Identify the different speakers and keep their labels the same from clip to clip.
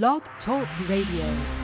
Speaker 1: Blog Talk Radio.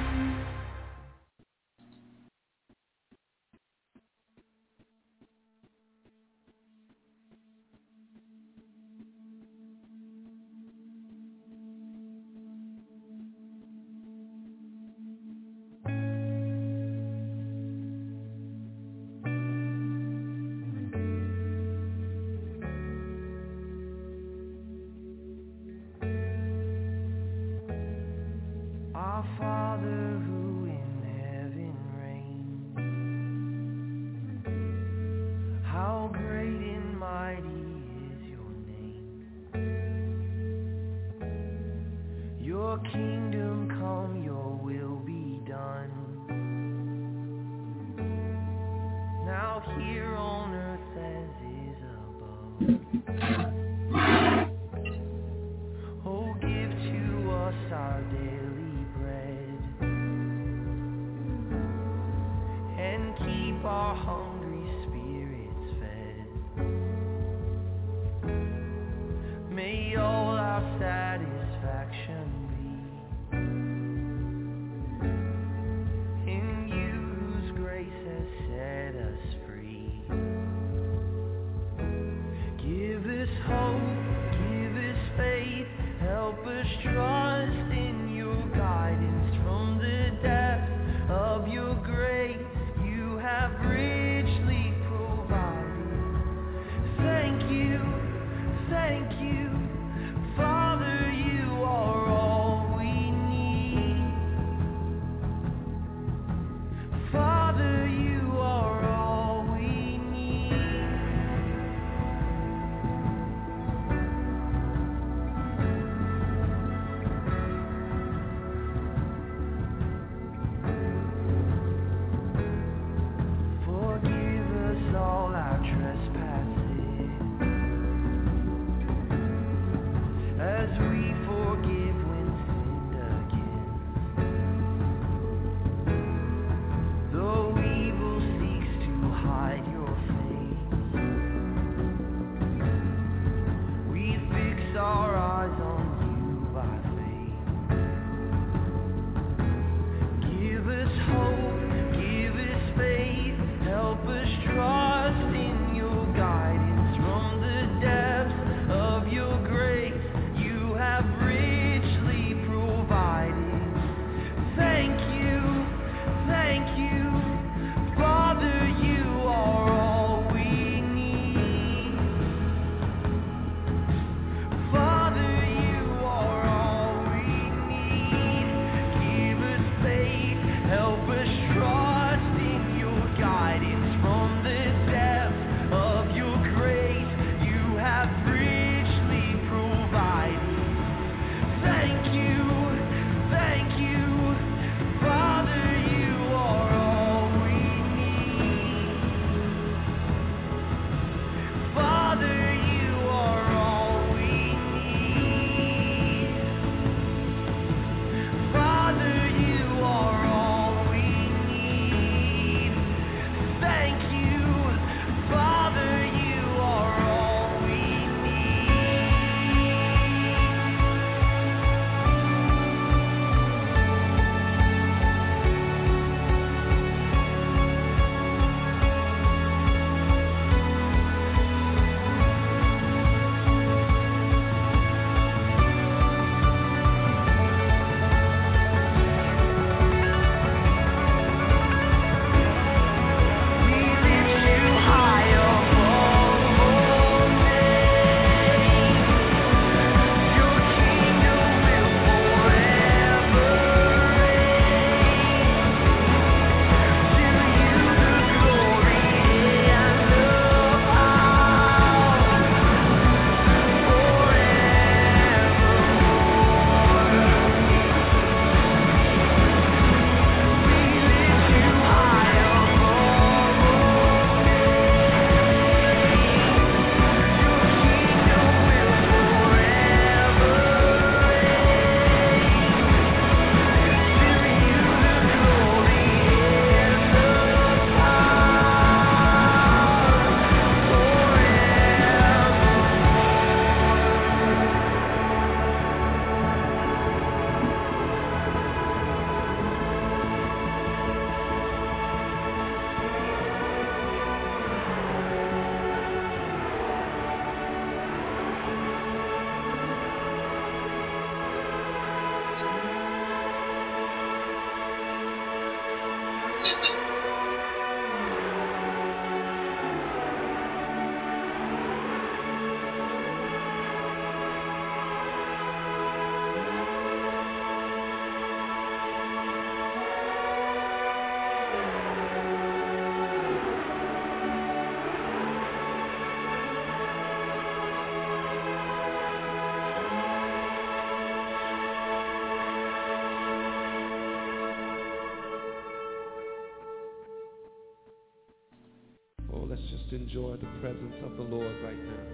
Speaker 2: Enjoy the presence of the Lord right now.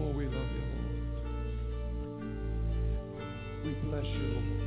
Speaker 2: Oh, we love you, Lord. We bless you, Lord.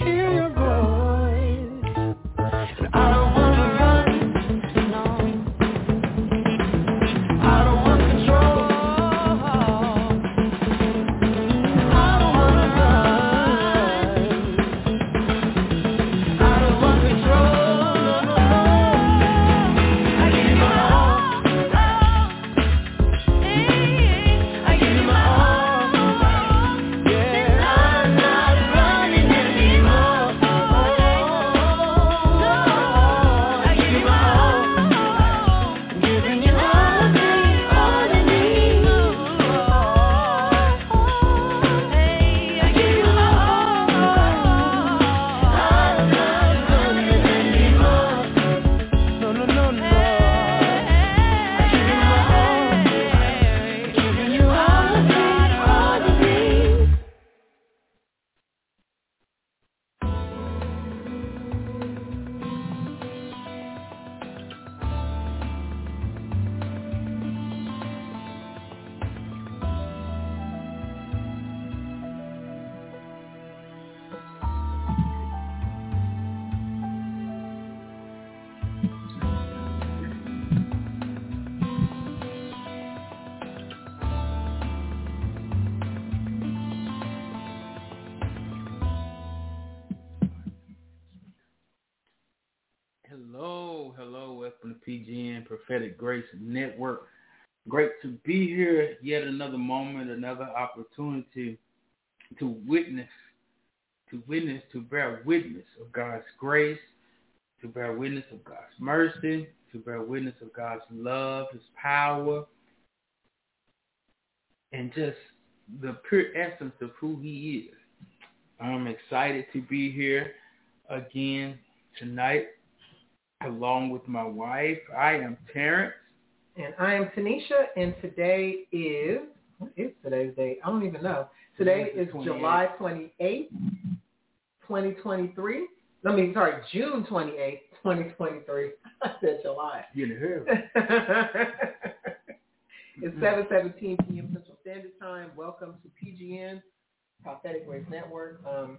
Speaker 3: you.
Speaker 4: Prophetic Grace Network. Great to be here. Yet another moment, another opportunity to witness, to witness, to bear witness of God's grace, to bear witness of God's mercy, to bear witness of God's love, his power, and just the pure essence of who he is. I'm excited to be here again tonight along with my wife. I am Terence.
Speaker 5: And I am Tanisha, and today is, what is today's date? I don't even know. Today is
Speaker 4: 28th.
Speaker 5: July 28th, 2023. I mean, sorry, June 28th, 2023. I said July.
Speaker 4: You know.
Speaker 5: it's mm-hmm. 7.17 p.m. Central Standard Time. Welcome to PGN, Prophetic Waves Network. Um,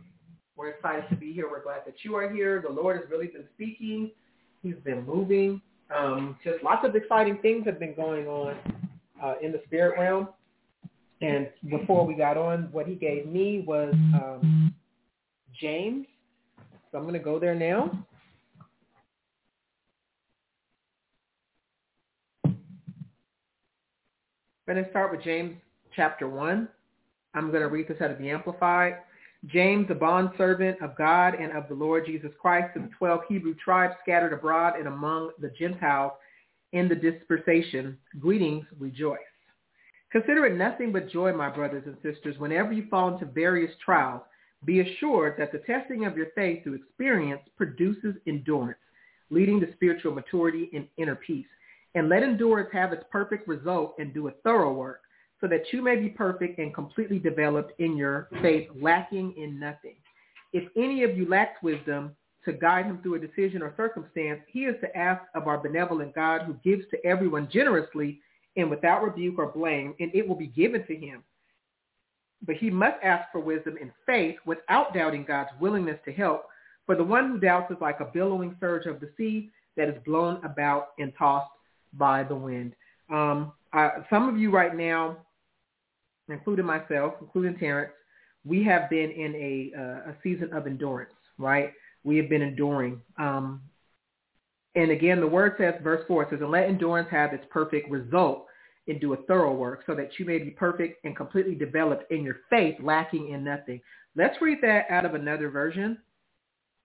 Speaker 5: we're excited to be here. We're glad that you are here. The Lord has really been speaking He's been moving. Um, just lots of exciting things have been going on uh, in the spirit realm. And before we got on, what he gave me was um, James. So I'm going to go there now. I'm going to start with James chapter 1. I'm going to read this out of the Amplified. James, a bondservant of God and of the Lord Jesus Christ, to the 12 Hebrew tribes scattered abroad and among the Gentiles in the dispersation, greetings, rejoice. Consider it nothing but joy, my brothers and sisters, whenever you fall into various trials. Be assured that the testing of your faith through experience produces endurance, leading to spiritual maturity and inner peace. And let endurance have its perfect result and do a thorough work, so that you may be perfect and completely developed in your faith, lacking in nothing. If any of you lacks wisdom to guide him through a decision or circumstance, he is to ask of our benevolent God who gives to everyone generously and without rebuke or blame, and it will be given to him. But he must ask for wisdom in faith without doubting God's willingness to help. For the one who doubts is like a billowing surge of the sea that is blown about and tossed by the wind. Um, some of you right now, including myself, including Terence, we have been in a, uh, a season of endurance, right? We have been enduring. Um, and again, the word says, verse 4 says, and let endurance have its perfect result and do a thorough work so that you may be perfect and completely developed in your faith, lacking in nothing. Let's read that out of another version.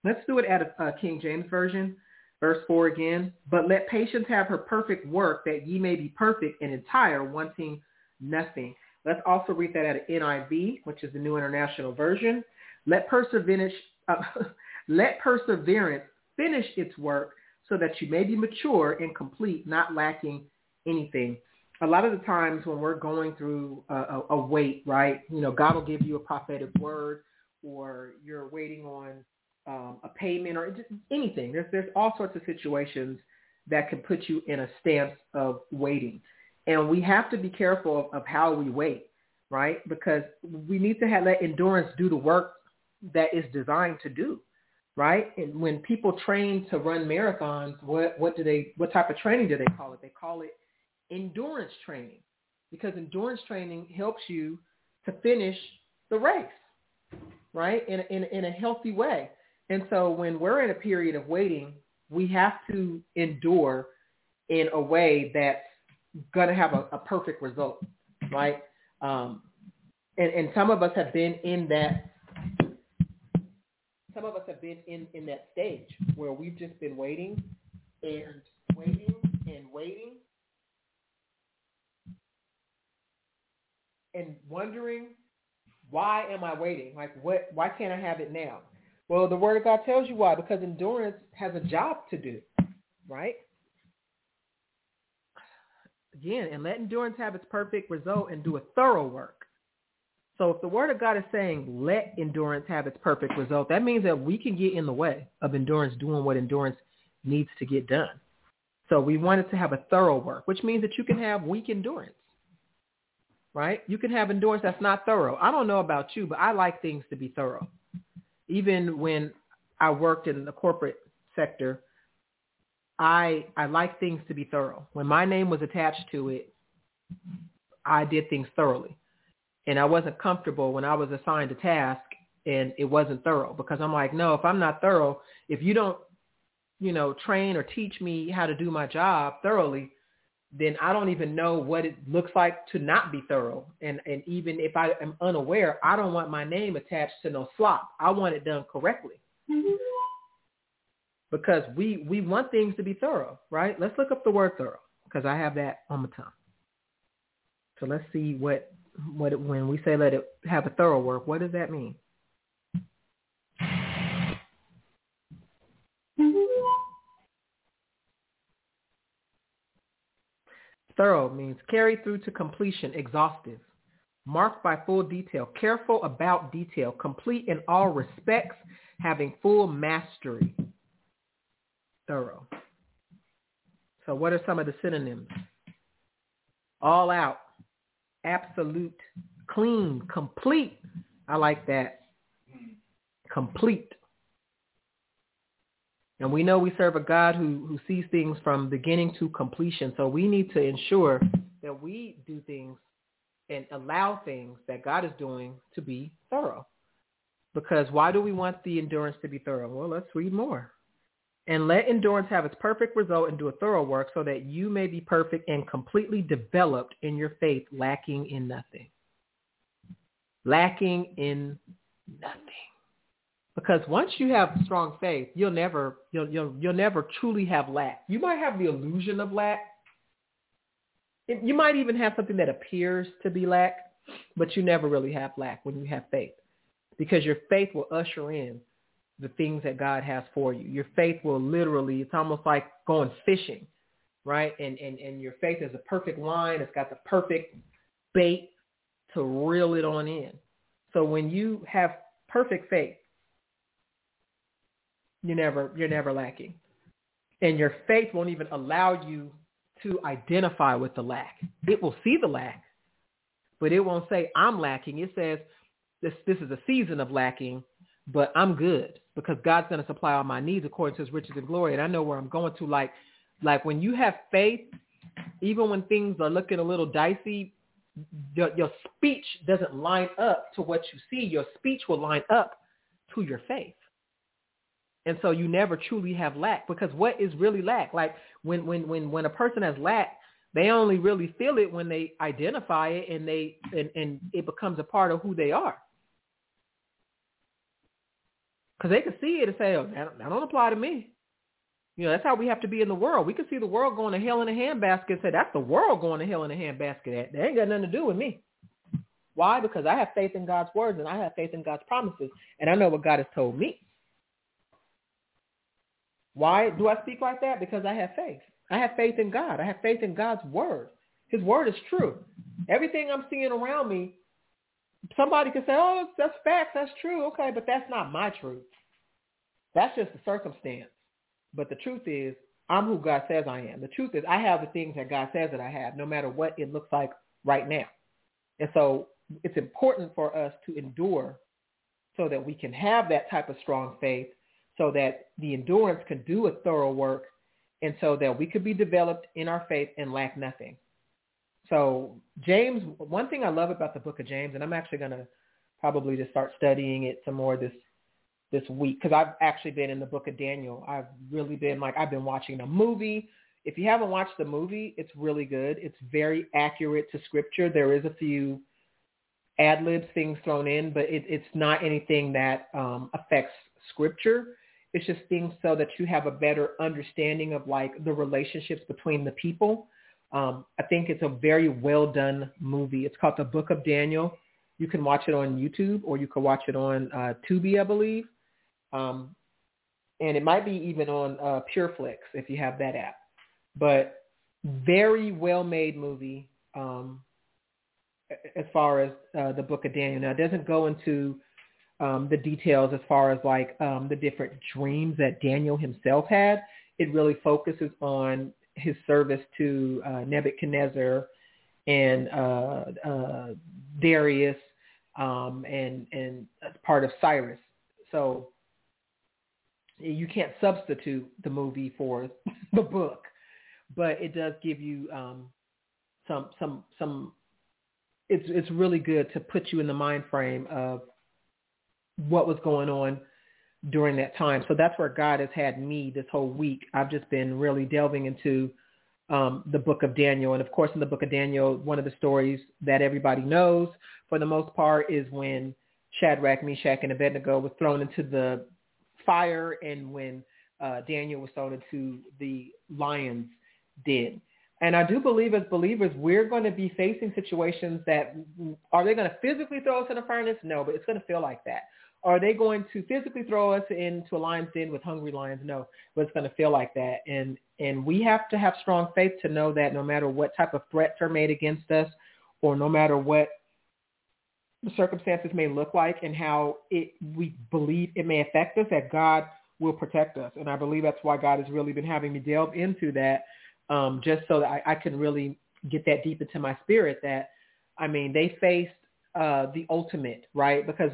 Speaker 5: Let's do it out of uh, King James Version. Verse 4 again, but let patience have her perfect work that ye may be perfect and entire, wanting nothing. Let's also read that at NIV, which is the New International Version. Let perseverance, uh, let perseverance finish its work so that you may be mature and complete, not lacking anything. A lot of the times when we're going through a, a, a wait, right? You know, God will give you a prophetic word or you're waiting on um, a payment or just anything. There's there's all sorts of situations that can put you in a stance of waiting, and we have to be careful of, of how we wait, right? Because we need to have, let endurance do the work that is designed to do, right? And when people train to run marathons, what what do they what type of training do they call it? They call it endurance training, because endurance training helps you to finish the race, right? In in in a healthy way. And so when we're in a period of waiting, we have to endure in a way that's going to have a, a perfect result, right? Um, and, and some of us have been in that. Some of us have been in, in that stage where we've just been waiting and waiting and waiting and wondering why am I waiting? Like what why can't I have it now? Well, the word of God tells you why, because endurance has a job to do, right? Again, and let endurance have its perfect result and do a thorough work. So if the word of God is saying let endurance have its perfect result, that means that we can get in the way of endurance doing what endurance needs to get done. So we want it to have a thorough work, which means that you can have weak endurance, right? You can have endurance that's not thorough. I don't know about you, but I like things to be thorough even when I worked in the corporate sector, I I like things to be thorough. When my name was attached to it, I did things thoroughly. And I wasn't comfortable when I was assigned a task and it wasn't thorough because I'm like, no, if I'm not thorough, if you don't, you know, train or teach me how to do my job thoroughly, then I don't even know what it looks like to not be thorough. And and even if I am unaware, I don't want my name attached to no slop. I want it done correctly. Mm-hmm. Because we we want things to be thorough, right? Let's look up the word thorough because I have that on my tongue. So let's see what what it, when we say let it have a thorough work, what does that mean? Thorough means carried through to completion, exhaustive, marked by full detail, careful about detail, complete in all respects, having full mastery. Thorough. So what are some of the synonyms? all out, absolute, clean, complete. I like that. Complete. And we know we serve a God who, who sees things from beginning to completion. So we need to ensure that we do things and allow things that God is doing to be thorough. Because why do we want the endurance to be thorough? Well, let's read more. And let endurance have its perfect result and do a thorough work so that you may be perfect and completely developed in your faith, lacking in nothing. Lacking in nothing. Because once you have strong faith, you'll never you'll you'll you'll never truly have lack. You might have the illusion of lack. You might even have something that appears to be lack, but you never really have lack when you have faith. Because your faith will usher in the things that God has for you. Your faith will literally, it's almost like going fishing, right? And, and, and your faith is a perfect line. It's got the perfect bait to reel it on in. So when you have perfect faith, you're never, you're never lacking. And your faith won't even allow you to identify with the lack. It will see the lack, but it won't say, I'm lacking. It says, this, this is a season of lacking, but I'm good because God's going to supply all my needs according to his riches and glory. And I know where I'm going to. Like, like when you have faith, even when things are looking a little dicey, your, your speech doesn't line up to what you see. Your speech will line up to your faith. And so you never truly have lack because what is really lack? Like when, when, when, when a person has lack, they only really feel it when they identify it and they, and, and it becomes a part of who they are. Cause they can see it and say, oh, that, that don't apply to me. You know, that's how we have to be in the world. We can see the world going to hell in a handbasket and say, that's the world going to hell in a handbasket. That ain't got nothing to do with me. Why? Because I have faith in God's words and I have faith in God's promises. And I know what God has told me. Why do I speak like that? Because I have faith. I have faith in God. I have faith in God's word. His word is true. Everything I'm seeing around me, somebody could say, oh, that's facts. That's true. Okay, but that's not my truth. That's just the circumstance. But the truth is, I'm who God says I am. The truth is, I have the things that God says that I have, no matter what it looks like right now. And so it's important for us to endure so that we can have that type of strong faith so that the endurance can do a thorough work and so that we could be developed in our faith and lack nothing. So James, one thing I love about the book of James, and I'm actually going to probably just start studying it some more this this week because I've actually been in the book of Daniel. I've really been like I've been watching the movie. If you haven't watched the movie, it's really good. It's very accurate to scripture. There is a few ad libs things thrown in, but it, it's not anything that um, affects scripture. It's just things so that you have a better understanding of like the relationships between the people. Um, I think it's a very well done movie. It's called The Book of Daniel. You can watch it on YouTube or you can watch it on uh, Tubi, I believe. Um, and it might be even on uh, PureFlix if you have that app. But very well made movie um, as far as uh, the Book of Daniel. Now it doesn't go into um, the details as far as like um, the different dreams that Daniel himself had. It really focuses on his service to uh, Nebuchadnezzar and uh, uh, Darius um, and and part of Cyrus. So you can't substitute the movie for the book, but it does give you um, some some some. It's it's really good to put you in the mind frame of what was going on during that time. So that's where God has had me this whole week. I've just been really delving into um, the book of Daniel. And of course, in the book of Daniel, one of the stories that everybody knows for the most part is when Shadrach, Meshach, and Abednego was thrown into the fire and when uh, Daniel was thrown into the lion's den. And I do believe as believers, we're going to be facing situations that are they going to physically throw us in a furnace? No, but it's going to feel like that. Are they going to physically throw us into a lion's den with hungry lions? No, but it's going to feel like that. And and we have to have strong faith to know that no matter what type of threats are made against us, or no matter what the circumstances may look like and how it we believe it may affect us, that God will protect us. And I believe that's why God has really been having me delve into that, um, just so that I, I can really get that deep into my spirit that, I mean, they faced uh, the ultimate, right? Because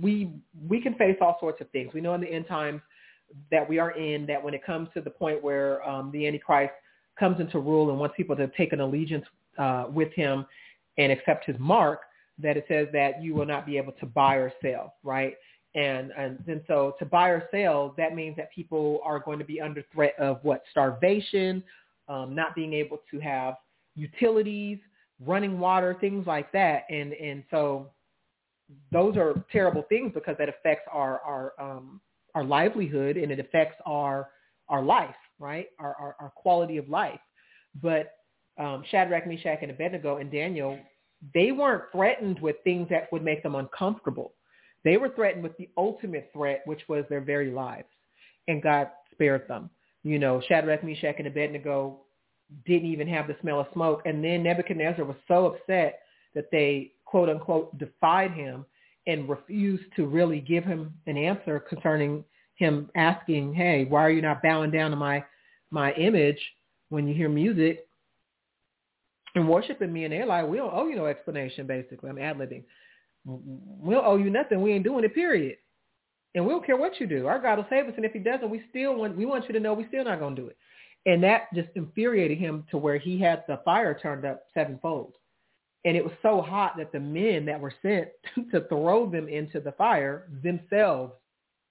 Speaker 5: we we can face all sorts of things. We know in the end times that we are in that when it comes to the point where um, the Antichrist comes into rule and wants people to take an allegiance uh, with him and accept his mark, that it says that you will not be able to buy or sell, right? And and, and so to buy or sell, that means that people are going to be under threat of what starvation, um, not being able to have utilities, running water, things like that, and and so those are terrible things because that affects our our um, our livelihood and it affects our our life, right? Our our, our quality of life. But um, Shadrach, Meshach, and Abednego and Daniel, they weren't threatened with things that would make them uncomfortable. They were threatened with the ultimate threat, which was their very lives, and God spared them. You know, Shadrach, Meshach, and Abednego didn't even have the smell of smoke, and then Nebuchadnezzar was so upset that they quote unquote defied him and refused to really give him an answer concerning him asking, "Hey, why are you not bowing down to my my image when you hear music and worshiping me?" And they're like, "We don't owe you no explanation." Basically, I'm ad libbing. We don't owe you nothing. We ain't doing it. Period. And we don't care what you do. Our God will save us. And if He doesn't, we still want we want you to know we still not going to do it. And that just infuriated him to where he had the fire turned up sevenfold. And it was so hot that the men that were sent to throw them into the fire themselves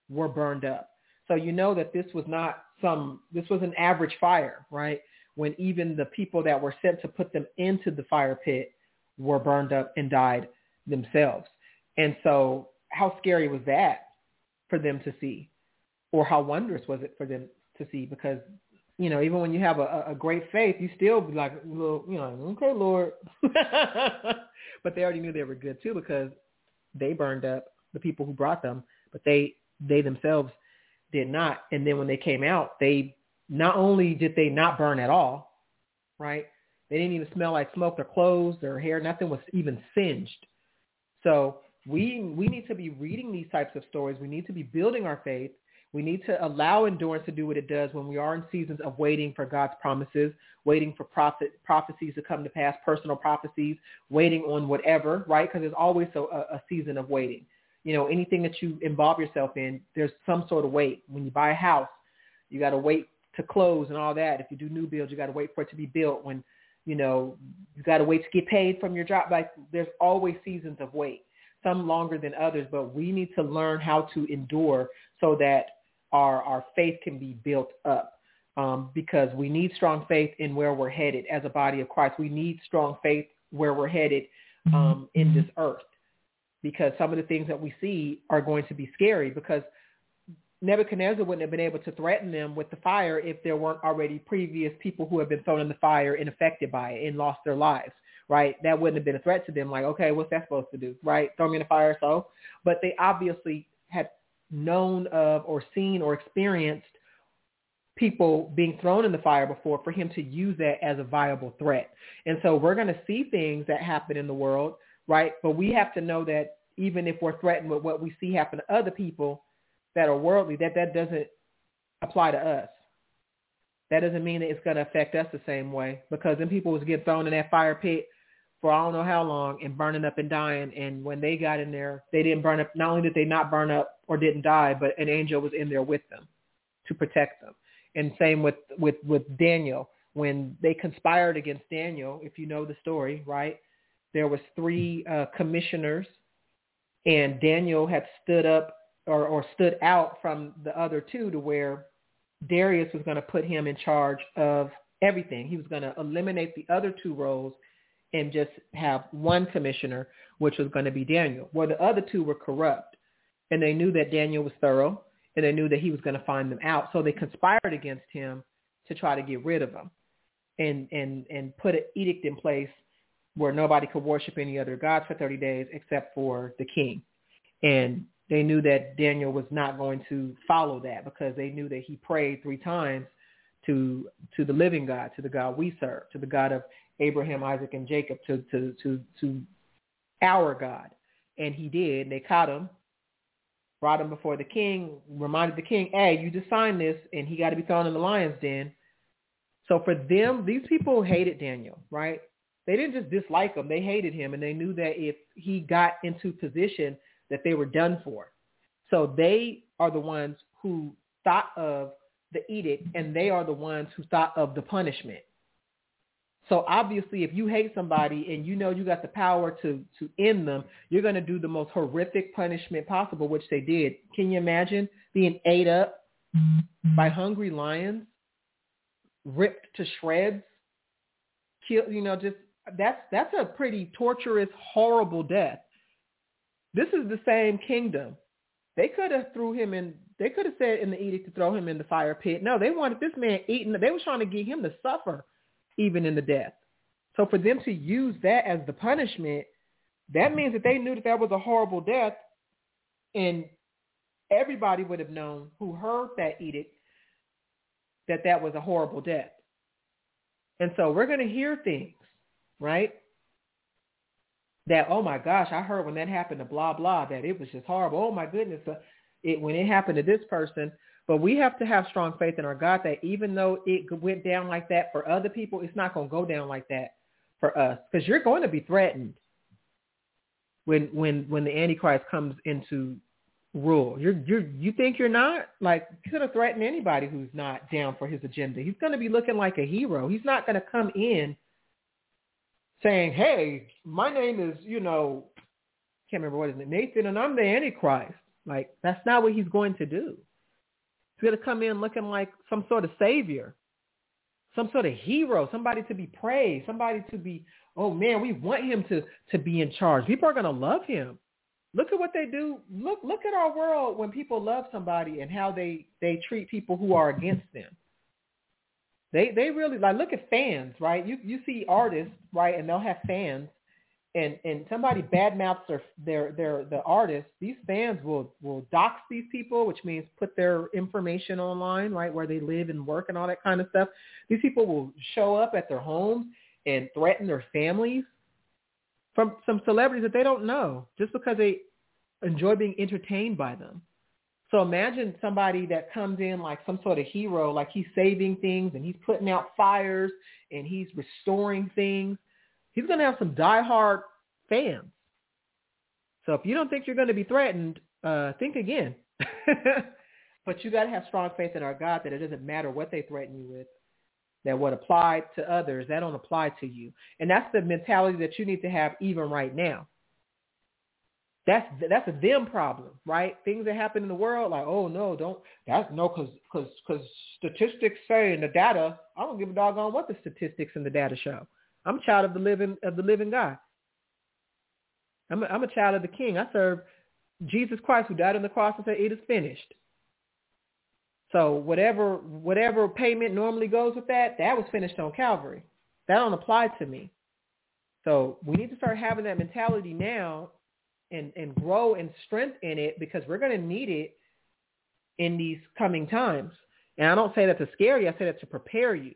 Speaker 5: were burned up. So you know that this was not some, this was an average fire, right? When even the people that were sent to put them into the fire pit were burned up and died themselves. And so how scary was that for them to see? Or how wondrous was it for them to see? Because you know, even when you have a, a great faith, you still be like, well, you know, okay, Lord. but they already knew they were good too because they burned up the people who brought them, but they they themselves did not. And then when they came out, they not only did they not burn at all, right? They didn't even smell like smoke. Their clothes, their hair, nothing was even singed. So we we need to be reading these types of stories. We need to be building our faith we need to allow endurance to do what it does when we are in seasons of waiting for God's promises, waiting for prophet, prophecies to come to pass, personal prophecies, waiting on whatever, right? Because there's always a, a season of waiting. You know, anything that you involve yourself in, there's some sort of wait. When you buy a house, you got to wait to close and all that. If you do new builds, you got to wait for it to be built. When, you know, you got to wait to get paid from your job. Like there's always seasons of wait, some longer than others, but we need to learn how to endure so that our, our faith can be built up um, because we need strong faith in where we're headed as a body of Christ. We need strong faith where we're headed um, in this earth because some of the things that we see are going to be scary because Nebuchadnezzar wouldn't have been able to threaten them with the fire if there weren't already previous people who had been thrown in the fire and affected by it and lost their lives, right? That wouldn't have been a threat to them. Like, okay, what's that supposed to do, right? Throw me in the fire, so. But they obviously had known of or seen or experienced people being thrown in the fire before for him to use that as a viable threat. And so we're going to see things that happen in the world, right? But we have to know that even if we're threatened with what we see happen to other people that are worldly, that that doesn't apply to us. That doesn't mean that it's going to affect us the same way because then people was get thrown in that fire pit for I don't know how long and burning up and dying. And when they got in there, they didn't burn up. Not only did they not burn up or didn't die, but an angel was in there with them to protect them. And same with, with, with Daniel. When they conspired against Daniel, if you know the story, right? There was three uh, commissioners and Daniel had stood up or, or stood out from the other two to where Darius was going to put him in charge of everything. He was going to eliminate the other two roles and just have one commissioner, which was going to be Daniel. Well, the other two were corrupt, and they knew that Daniel was thorough, and they knew that he was going to find them out. So they conspired against him to try to get rid of him, and and and put an edict in place where nobody could worship any other gods for 30 days except for the king. And they knew that Daniel was not going to follow that because they knew that he prayed three times to to the living God, to the God we serve, to the God of Abraham, Isaac, and Jacob to, to, to, to our God. And he did. And They caught him, brought him before the king, reminded the king, hey, you just signed this, and he got to be thrown in the lion's den. So for them, these people hated Daniel, right? They didn't just dislike him. They hated him, and they knew that if he got into position, that they were done for. So they are the ones who thought of the edict, and they are the ones who thought of the punishment. So obviously, if you hate somebody and you know you got the power to to end them, you're going to do the most horrific punishment possible, which they did. Can you imagine being ate up by hungry lions, ripped to shreds, killed? You know, just that's that's a pretty torturous, horrible death. This is the same kingdom. They could have threw him in. They could have said in the edict to throw him in the fire pit. No, they wanted this man eaten. They were trying to get him to suffer even in the death. So for them to use that as the punishment, that means that they knew that that was a horrible death, and everybody would have known who heard that edict that that was a horrible death. And so we're going to hear things, right? That oh my gosh, I heard when that happened to blah blah that it was just horrible. Oh my goodness, uh, it when it happened to this person, but we have to have strong faith in our God that even though it went down like that for other people, it's not going to go down like that for us because you're going to be threatened when when when the Antichrist comes into rule. You're you you think you're not like you could have threatened anybody who's not down for his agenda. He's going to be looking like a hero. He's not going to come in saying, "Hey, my name is you know, can't remember what his name, Nathan, and I'm the Antichrist." Like that's not what he's going to do. He's going to come in looking like some sort of savior, some sort of hero, somebody to be praised, somebody to be, oh man, we want him to, to be in charge. People are going to love him. Look at what they do. Look, look at our world when people love somebody and how they, they treat people who are against them. They, they really like, look at fans, right? You, you see artists, right? And they'll have fans and and somebody badmouths their their their the artist, these fans will will dox these people, which means put their information online, right, where they live and work and all that kind of stuff. These people will show up at their homes and threaten their families from some celebrities that they don't know just because they enjoy being entertained by them. So imagine somebody that comes in like some sort of hero, like he's saving things and he's putting out fires and he's restoring things he's going to have some diehard fans. So if you don't think you're going to be threatened, uh, think again. but you got to have strong faith in our God that it doesn't matter what they threaten you with, that what applied to others, that don't apply to you. And that's the mentality that you need to have even right now. That's that's a them problem, right? Things that happen in the world, like oh no, don't that's no, because because because statistics say in the data, I don't give a doggone what the statistics in the data show. I'm a child of the living of the living God. I'm a, I'm a child of the King. I serve Jesus Christ who died on the cross and said, it is finished. So whatever whatever payment normally goes with that, that was finished on Calvary. That don't apply to me. So we need to start having that mentality now and, and grow and strengthen it because we're going to need it in these coming times. And I don't say that to scare you. I say that to prepare you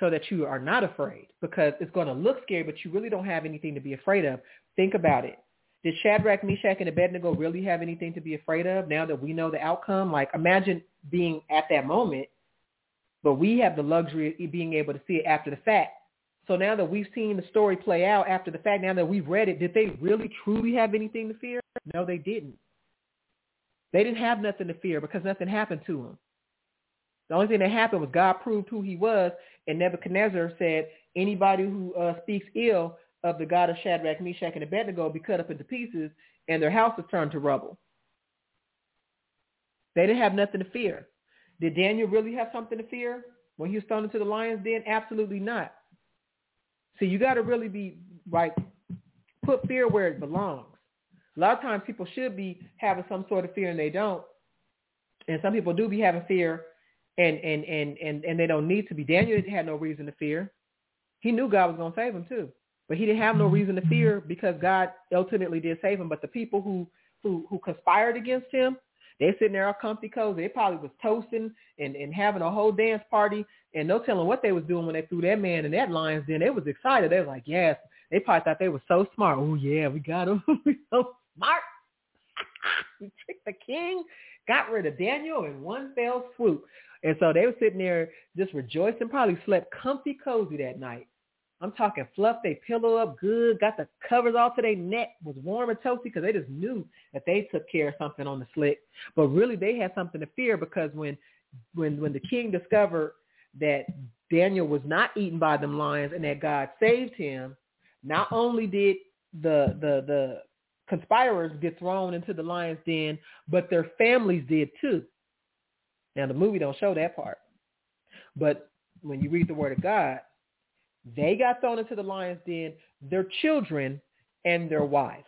Speaker 5: so that you are not afraid because it's going to look scary, but you really don't have anything to be afraid of. Think about it. Did Shadrach, Meshach, and Abednego really have anything to be afraid of now that we know the outcome? Like imagine being at that moment, but we have the luxury of being able to see it after the fact. So now that we've seen the story play out after the fact, now that we've read it, did they really truly have anything to fear? No, they didn't. They didn't have nothing to fear because nothing happened to them. The only thing that happened was God proved who he was, and Nebuchadnezzar said, anybody who uh, speaks ill of the God of Shadrach, Meshach, and Abednego be cut up into pieces, and their houses turned to rubble. They didn't have nothing to fear. Did Daniel really have something to fear when he was thrown into the lion's den? Absolutely not. So you got to really be like put fear where it belongs. A lot of times people should be having some sort of fear and they don't. And some people do be having fear and and and and and they don't need to be. Daniel had no reason to fear. He knew God was going to save him too, but he didn't have no reason to fear because God ultimately did save him. But the people who who who conspired against him, they sitting there all comfy cozy. They probably was toasting and and having a whole dance party, and no telling what they was doing when they threw that man in that lion's den. They was excited. They was like, yes. They probably thought they were so smart. Oh yeah, we got him. we so smart. we tricked the king, got rid of Daniel in one fell swoop. And so they were sitting there just rejoicing, probably slept comfy cozy that night. I'm talking fluff they pillow up good, got the covers all to their neck, was warm and toasty because they just knew that they took care of something on the slick. But really they had something to fear because when when when the king discovered that Daniel was not eaten by them lions and that God saved him, not only did the the the conspirators get thrown into the lion's den, but their families did too. Now the movie don't show that part. But when you read the word of God, they got thrown into the lion's den, their children and their wives.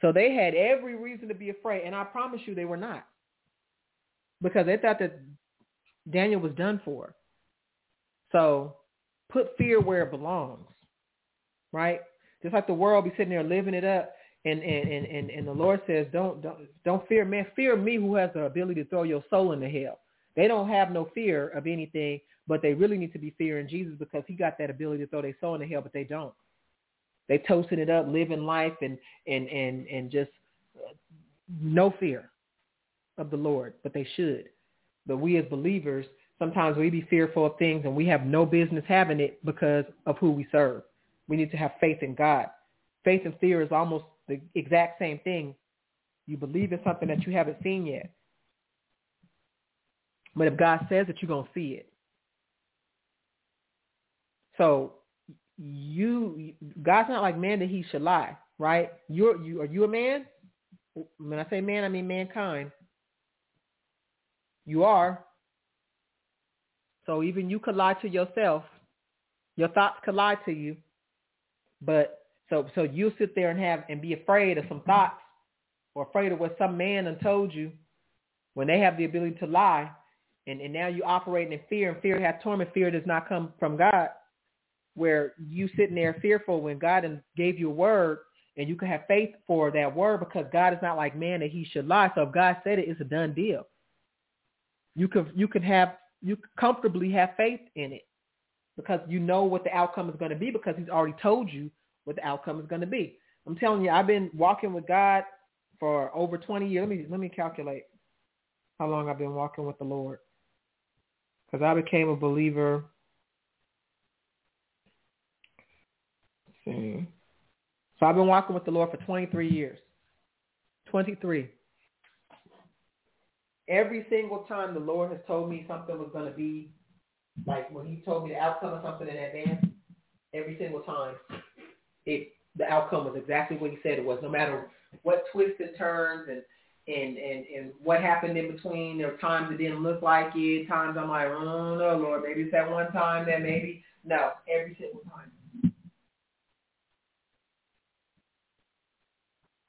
Speaker 5: So they had every reason to be afraid. And I promise you they were not. Because they thought that Daniel was done for. So put fear where it belongs. Right? Just like the world be sitting there living it up. And, and, and, and the Lord says, don't, don't, don't fear man. Fear me who has the ability to throw your soul into hell. They don't have no fear of anything, but they really need to be fearing Jesus because he got that ability to throw their soul into hell, but they don't. They toasting it up, living life and, and, and, and just uh, no fear of the Lord, but they should. But we as believers, sometimes we be fearful of things and we have no business having it because of who we serve. We need to have faith in God. Faith and fear is almost the exact same thing. You believe in something that you haven't seen yet. But if God says it, you're going to see it. So you, God's not like man that he should lie, right? You're, you, are you a man? When I say man, I mean mankind. You are. So even you could lie to yourself. Your thoughts could lie to you. But so so you sit there and have and be afraid of some thoughts or afraid of what some man told you when they have the ability to lie and, and now you operating in fear and fear has torment. Fear does not come from God where you sitting there fearful when God gave you a word and you can have faith for that word because God is not like man that he should lie. So if God said it, it's a done deal. You could you could have you comfortably have faith in it because you know what the outcome is going to be because he's already told you what the outcome is going to be. I'm telling you, I've been walking with God for over 20 years. Let me let me calculate how long I've been walking with the Lord because I became a believer. see. So I've been walking with the Lord for 23 years. 23. Every single time the Lord has told me something was going to be, like when he told me the outcome of something in advance, every single time, it the outcome was exactly what you said it was, no matter what twists and turns and and and and what happened in between. There were times it didn't look like it. Times I'm like, oh no, Lord, maybe it's that one time that maybe no, every single time.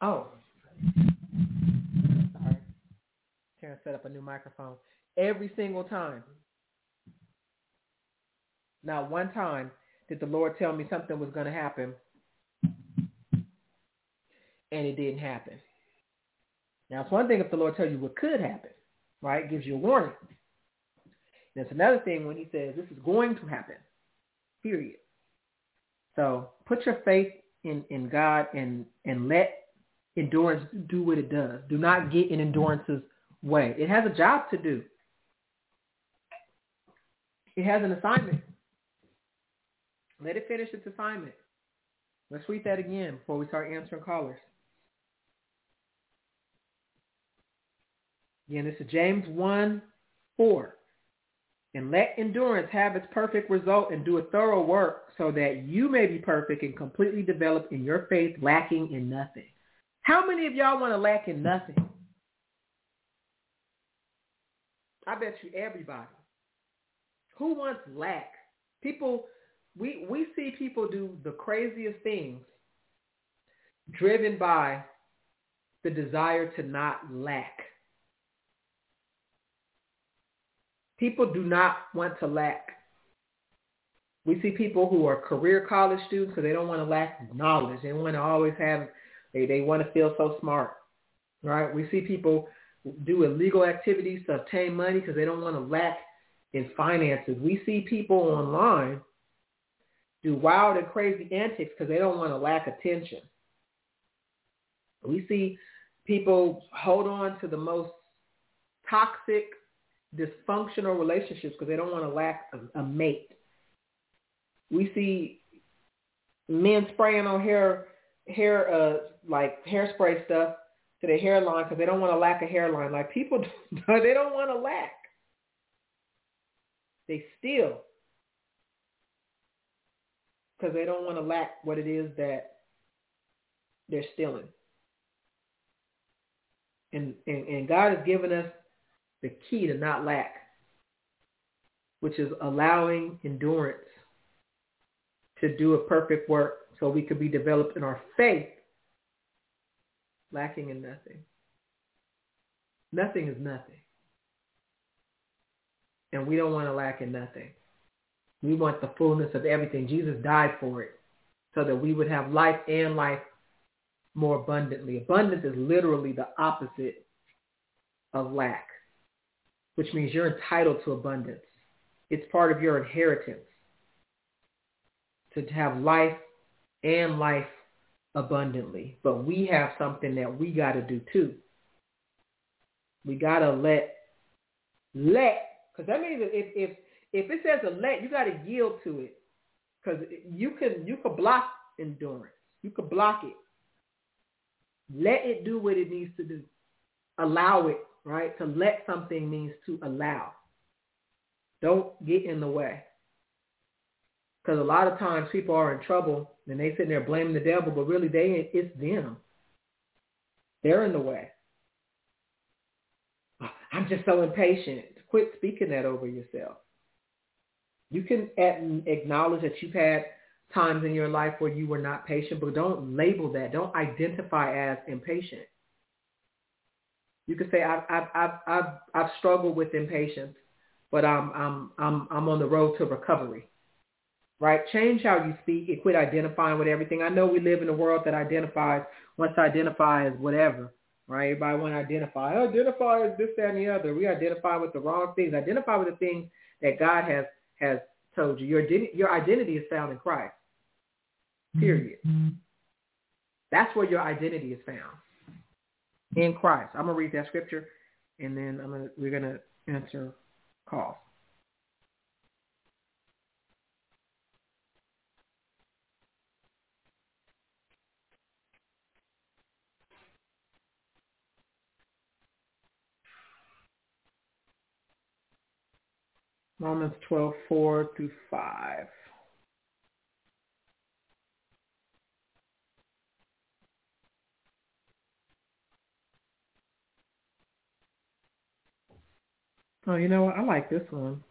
Speaker 5: Oh, sorry. To set up a new microphone. Every single time. Now, one time did the Lord tell me something was going to happen, it didn't happen. Now, it's one thing if the Lord tells you what could happen, right? Gives you a warning. And it's another thing when he says this is going to happen, period. So put your faith in, in God and, and let endurance do what it does. Do not get in endurance's way. It has a job to do. It has an assignment. Let it finish its assignment. Let's read that again before we start answering callers. Again, this is James 1, 4. And let endurance have its perfect result and do a thorough work so that you may be perfect and completely developed in your faith, lacking in nothing. How many of y'all want to lack in nothing? I bet you everybody. Who wants lack? People, we, we see people do the craziest things driven by the desire to not lack. People do not want to lack. We see people who are career college students because they don't want to lack knowledge. They want to always have, they, they want to feel so smart, right? We see people do illegal activities to obtain money because they don't want to lack in finances. We see people online do wild and crazy antics because they don't want to lack attention. We see people hold on to the most toxic dysfunctional relationships because they don't want to lack a, a mate. we see men spraying on hair, hair, uh, like hairspray stuff to their hairline because they don't want to lack a hairline. Like people, they don't want to lack. They steal because they don't want to lack what it is that they're stealing. And, and, and God has given us the key to not lack, which is allowing endurance to do a perfect work so we could be developed in our faith, lacking in nothing. Nothing is nothing. And we don't want to lack in nothing. We want the fullness of everything. Jesus died for it so that we would have life and life more abundantly. Abundance is literally the opposite of lack, which means you're entitled to abundance. It's part of your inheritance to have life and life abundantly. But we have something that we got to do too. We got to let, let, because that means if, if, if it says a let, you got to yield to it. Because you can, you can block endurance. You can block it. Let it do what it needs to do. Allow it, right? To let something means to allow. Don't get in the way. Because a lot of times people are in trouble and they sitting there blaming the devil, but really they it's them. They're in the way. Ah, I'm just so impatient. Quit speaking that over yourself. You can acknowledge that you've had times in your life where you were not patient, but don't label that. Don't identify as impatient. You can say I've I've I've I've, I've struggled with impatience, but I'm I'm I'm I'm on the road to recovery. Right? Change how you speak and quit identifying with everything. I know we live in a world that identifies wants to identify as whatever. Right? Everybody want to identify. Identify as this, that, and the other. We identify with the wrong things. Identify with the things that God has has told you. Your your identity is found in Christ. Period. Mm-hmm. That's where your identity is found in Christ. I'm gonna read that scripture, and then I'm gonna we're gonna answer calls. Romans 12, 4 through 5. Oh, you know what? I like this one.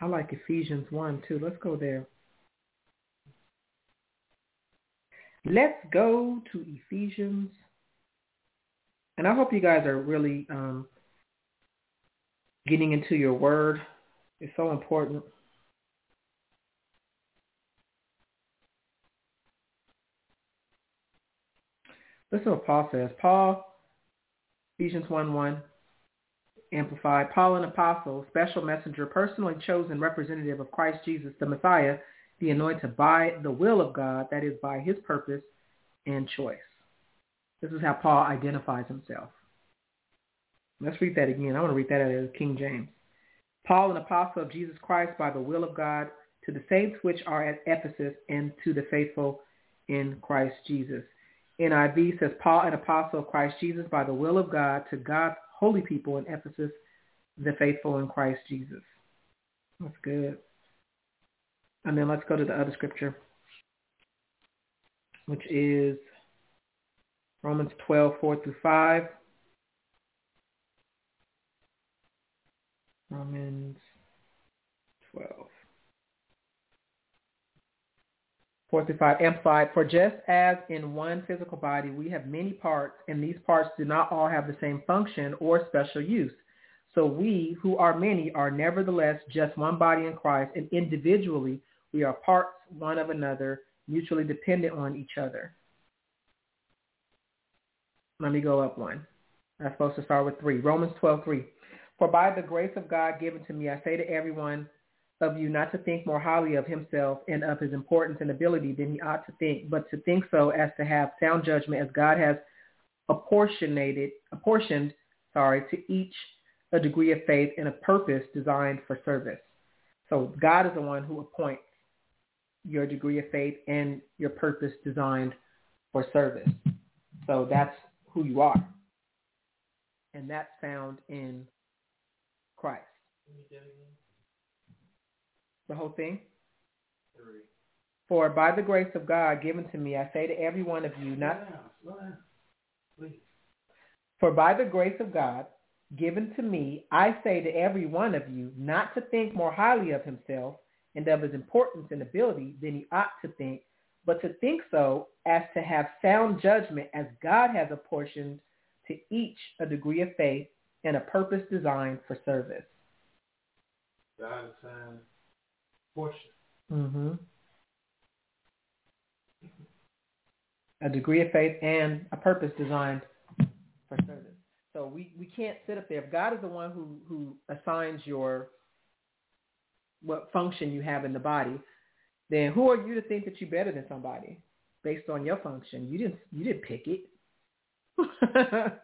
Speaker 5: I like Ephesians 1 too. Let's go there. Let's go to Ephesians. And I hope you guys are really um, getting into your word. It's so important. Listen to what Paul says. Paul, Ephesians 1 1. Amplified, Paul, an apostle, special messenger, personally chosen representative of Christ Jesus, the Messiah, the anointed by the will of God, that is by his purpose and choice. This is how Paul identifies himself. Let's read that again. I want to read that as King James. Paul, an apostle of Jesus Christ by the will of God, to the saints which are at Ephesus and to the faithful in Christ Jesus. NIV says, Paul, an apostle of Christ Jesus by the will of God, to God's holy people in Ephesus, the faithful in Christ Jesus. That's good. And then let's go to the other scripture, which is Romans 12, 4 through 5. Romans 12. 4 Amplified. For just as in one physical body we have many parts, and these parts do not all have the same function or special use. So we, who are many, are nevertheless just one body in Christ, and individually we are parts one of another, mutually dependent on each other. Let me go up one. I'm supposed to start with three. Romans 12, 3. For by the grace of God given to me, I say to everyone of you not to think more highly of himself and of his importance and ability than he ought to think, but to think so as to have sound judgment as God has apportionated, apportioned, sorry, to each a degree of faith and a purpose designed for service. So God is the one who appoints your degree of faith and your purpose designed for service. So that's who you are. And that's found in Christ. The whole thing?
Speaker 4: Three.
Speaker 5: For by the grace of God given to me, I say to every one of you, not
Speaker 4: Slow down, slow down.
Speaker 5: For by the grace of God given to me, I say to every one of you not to think more highly of himself and of his importance and ability than he ought to think, but to think so as to have sound judgment as God has apportioned to each a degree of faith and a purpose designed for service.
Speaker 4: God assigned portion.
Speaker 5: Mm-hmm. A degree of faith and a purpose designed for service. So we, we can't sit up there. If God is the one who, who assigns your what function you have in the body, then who are you to think that you're better than somebody based on your function? You didn't you didn't pick it.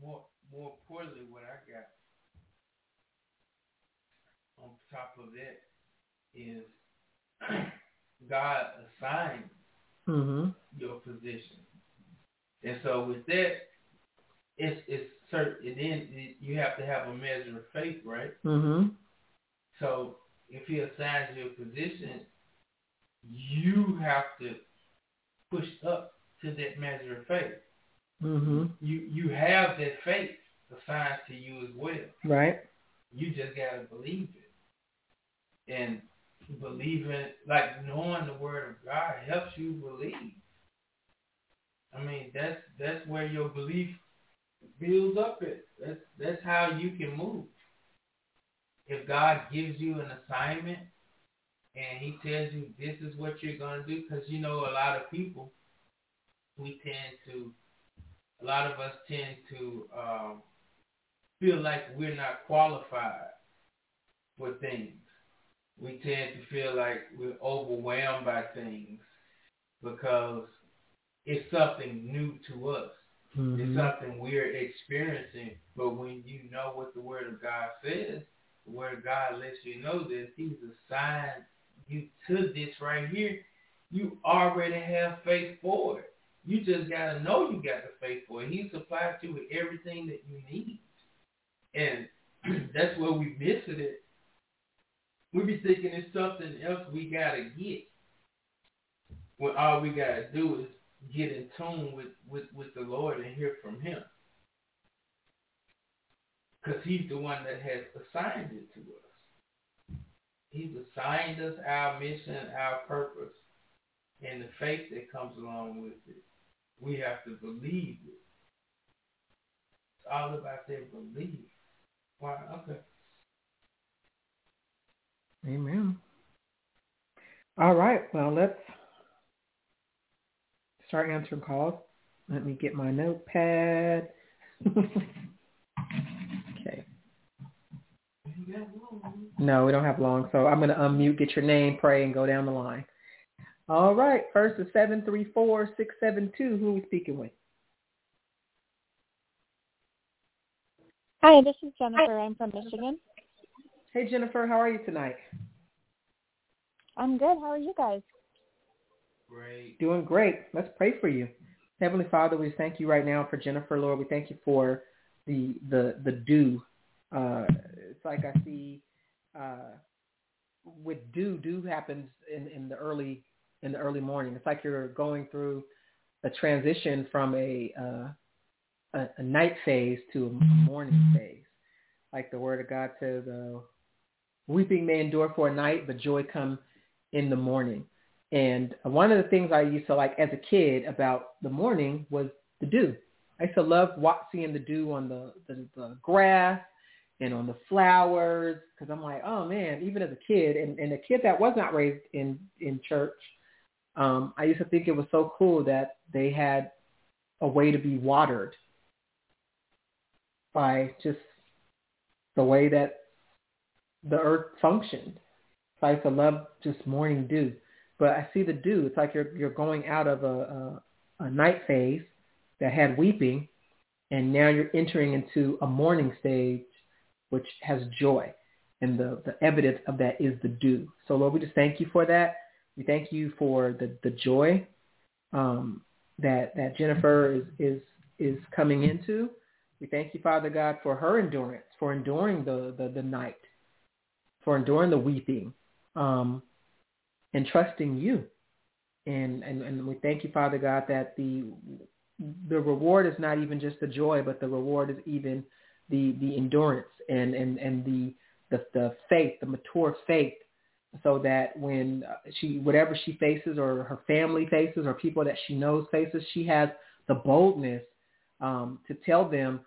Speaker 4: More, more importantly, what I got on top of that is God assigned
Speaker 5: mhm.
Speaker 4: your position, and so with that, it's it's certain. And then it- you have to have a measure of faith, right?
Speaker 5: Mhm.
Speaker 4: So if He assigns your position, you have to push up to that measure of faith.
Speaker 5: Mhm.
Speaker 4: You you have that faith assigned to you as well.
Speaker 5: Right.
Speaker 4: You just gotta believe it. And believing like knowing the word of God helps you believe. I mean that's that's where your belief builds up It That's that's how you can move. If God gives you an assignment and he tells you this is what you're gonna do, because you know a lot of people we tend to a lot of us tend to um, feel like we're not qualified for things. We tend to feel like we're overwhelmed by things because it's something new to us. It's
Speaker 5: Mhm.
Speaker 4: something we're experiencing. But when you know what the Word of God says, the Word of God lets you know that He's assigned you to this right here. You already have faith for it. You just gotta know you got the faith for it. He supplies you with everything that you need. And that's where we miss it. We be thinking it's something else we gotta get. When all we gotta do is get in tune with, with, with the Lord and hear from him. Because he's the one that has assigned it to us. He's assigned us our mission, our purpose, and the faith that comes along with it. We have to believe it. It's all about that belief. Why? Okay.
Speaker 5: Amen. All right. Well, let's start answering calls. Let me get my notepad. okay. No, we don't have long, so I'm going to unmute, get your name, pray, and go down the line. All right. First is 734-672. Who are we speaking with?
Speaker 6: Hi, this is Jennifer. I'm from Michigan.
Speaker 5: Hey, Jennifer. How are you tonight?
Speaker 6: I'm good. How are you guys?
Speaker 4: Great.
Speaker 5: Doing great. Let's pray for you. Heavenly Father, we thank you right now for Jennifer, Lord. We thank you for the the the dew. Uh, it's like I see uh, with dew. Dew happens in, in the early in the early morning. It's like you're going through a transition from a uh, a, a night phase to a morning phase. Like the Word of God says, uh, "Weeping may endure for a night, but joy come in the morning." And one of the things I used to like as a kid about the morning was the dew. I used to love seeing the dew on the, the, the grass and on the flowers because I'm like, oh man, even as a kid and, and a kid that was not raised in, in church, um, I used to think it was so cool that they had a way to be watered by just the way that the earth functioned. I used love just morning dew but I see the dew. It's like you're you're going out of a, a, a night phase that had weeping, and now you're entering into a morning stage, which has joy, and the the evidence of that is the dew. So Lord, we just thank you for that. We thank you for the, the joy um, that that Jennifer is, is is coming into. We thank you, Father God, for her endurance, for enduring the, the, the night, for enduring the weeping, um, and trusting you. And, and and we thank you, Father God, that the the reward is not even just the joy, but the reward is even the the endurance and and and the the, the faith, the mature faith, so that when she whatever she faces or her family faces or people that she knows faces, she has the boldness um, to tell them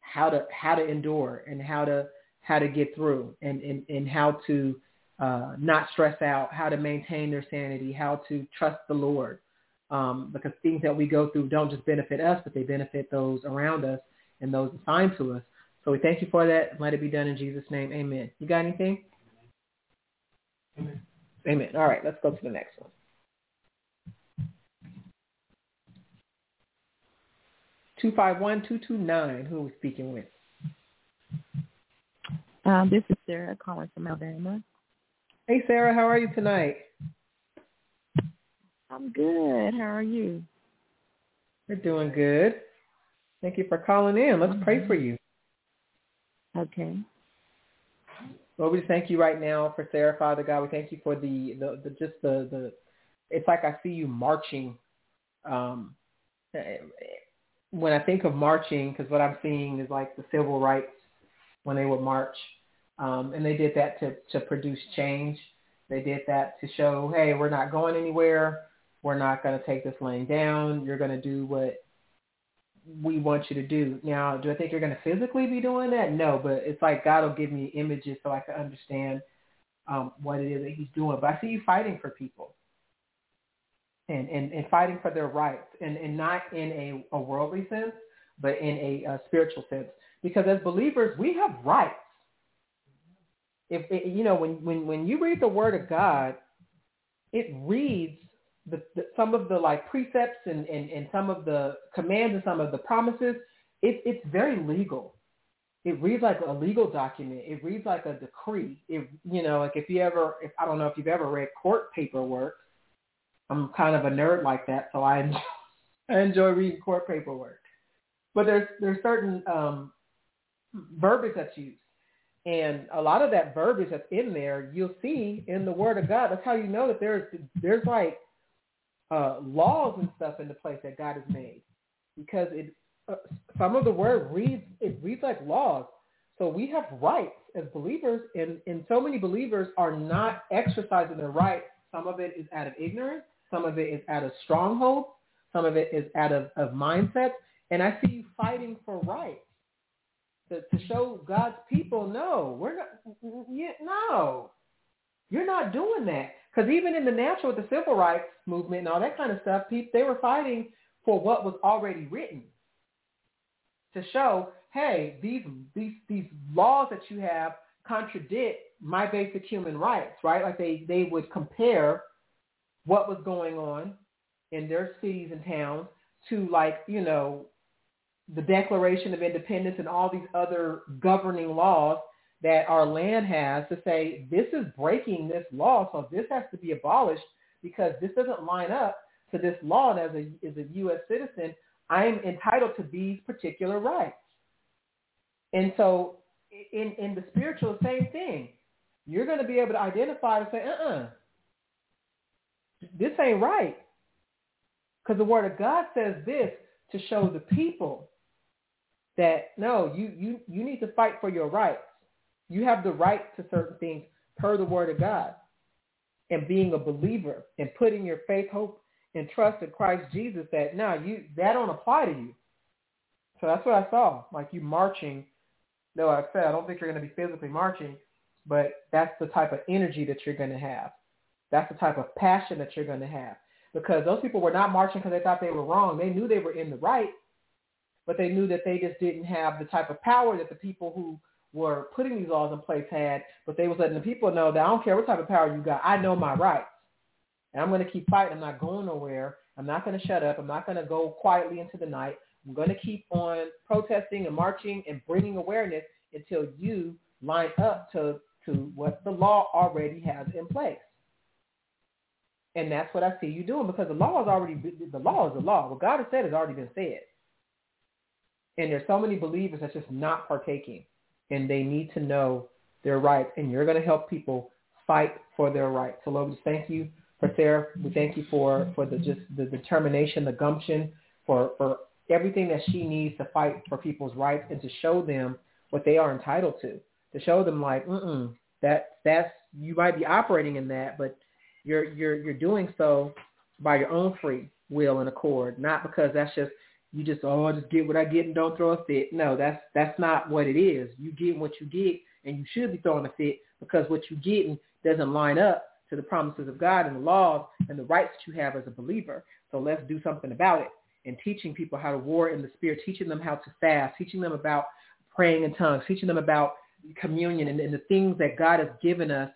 Speaker 5: how to how to endure and how to how to get through and and, and how to uh, not stress out, how to maintain their sanity, how to trust the Lord. Um, because things that we go through don't just benefit us, but they benefit those around us and those assigned to us. So we thank you for that. Let it be done in Jesus' name. Amen. You got anything? Amen. Amen. All right, let's go to the next one. 251-229, who are we speaking with?
Speaker 7: Um, this is Sarah calling from Alabama.
Speaker 5: Hey, Sarah, how are you tonight?
Speaker 7: I'm good. How are you?
Speaker 5: We're doing good. Thank you for calling in. Let's pray for you.
Speaker 7: Okay.
Speaker 5: Lord, we thank you right now for Sarah, Father God. We thank you for the, the, the just the, the, it's like I see you marching. Um, when I think of marching, because what I'm seeing is like the civil rights when they would march. Um, and they did that to, to produce change. They did that to show, hey, we're not going anywhere. We're not going to take this laying down. You're going to do what we want you to do. Now, do I think you're going to physically be doing that? No, but it's like God will give me images so I can understand um, what it is that he's doing. But I see you fighting for people and, and, and fighting for their rights and, and not in a, a worldly sense, but in a, a spiritual sense. Because as believers, we have rights. If it, you know, when, when, when you read the word of God, it reads the, the, some of the like precepts and, and, and some of the commands and some of the promises, it, it's very legal. It reads like a legal document. It reads like a decree. It, you know, like if you ever, if I don't know if you've ever read court paperwork, I'm kind of a nerd like that, so I enjoy, I enjoy reading court paperwork. But there's there's certain um, verbiage that's used, and a lot of that verbiage that's in there, you'll see in the Word of God. That's how you know that there's there's like uh, laws and stuff in the place that God has made, because it uh, some of the word reads it reads like laws. So we have rights as believers, and, and so many believers are not exercising their rights. Some of it is out of ignorance. Some of it is out of stronghold, Some of it is out of, of mindset. And I see you fighting for rights to, to show God's people, no, we're not, no, you're not doing that. Because even in the natural, the civil rights movement and all that kind of stuff, people, they were fighting for what was already written to show, hey, these these these laws that you have contradict my basic human rights, right? Like they they would compare what was going on in their cities and towns to like you know the Declaration of Independence and all these other governing laws that our land has to say this is breaking this law, so this has to be abolished because this doesn't line up to this law. And as a, as a U.S. citizen, I am entitled to these particular rights. And so in, in the spiritual, same thing. You're going to be able to identify and say, uh-uh, this ain't right. Because the word of God says this to show the people that, no, you, you, you need to fight for your rights. You have the right to certain things per the word of God. And being a believer and putting your faith, hope, and trust in Christ Jesus that now you that don't apply to you. So that's what I saw. Like you marching. No, I said I don't think you're to be physically marching, but that's the type of energy that you're to have. That's the type of passion that you're to have. Because those people were not marching because they thought they were wrong. They knew they were in the right, but they knew that they just didn't have the type of power that the people who were putting these laws in place had, but they was letting the people know that I don't care what type of power you got. I know my rights. And I'm going to keep fighting. I'm not going nowhere. I'm not going to shut up. I'm not going to go quietly into the night. I'm going to keep on protesting and marching and bringing awareness until you line up to, to what the law already has in place. And that's what I see you doing because the law is already the law is the law. What God has said has already been said. And there's so many believers that's just not partaking, and they need to know their rights. And you're going to help people fight for their rights. So Lord, we thank you for Sarah. We thank you for for the just the determination, the gumption, for for everything that she needs to fight for people's rights and to show them what they are entitled to. To show them like, mm that that's you might be operating in that, but you're you're you're doing so by your own free will and accord, not because that's just you just oh just get what I get and don't throw a fit. No, that's that's not what it is. You get what you get, and you should be throwing a fit because what you're getting doesn't line up to the promises of God and the laws and the rights that you have as a believer. So let's do something about it. And teaching people how to war in the spirit, teaching them how to fast, teaching them about praying in tongues, teaching them about communion and, and the things that God has given us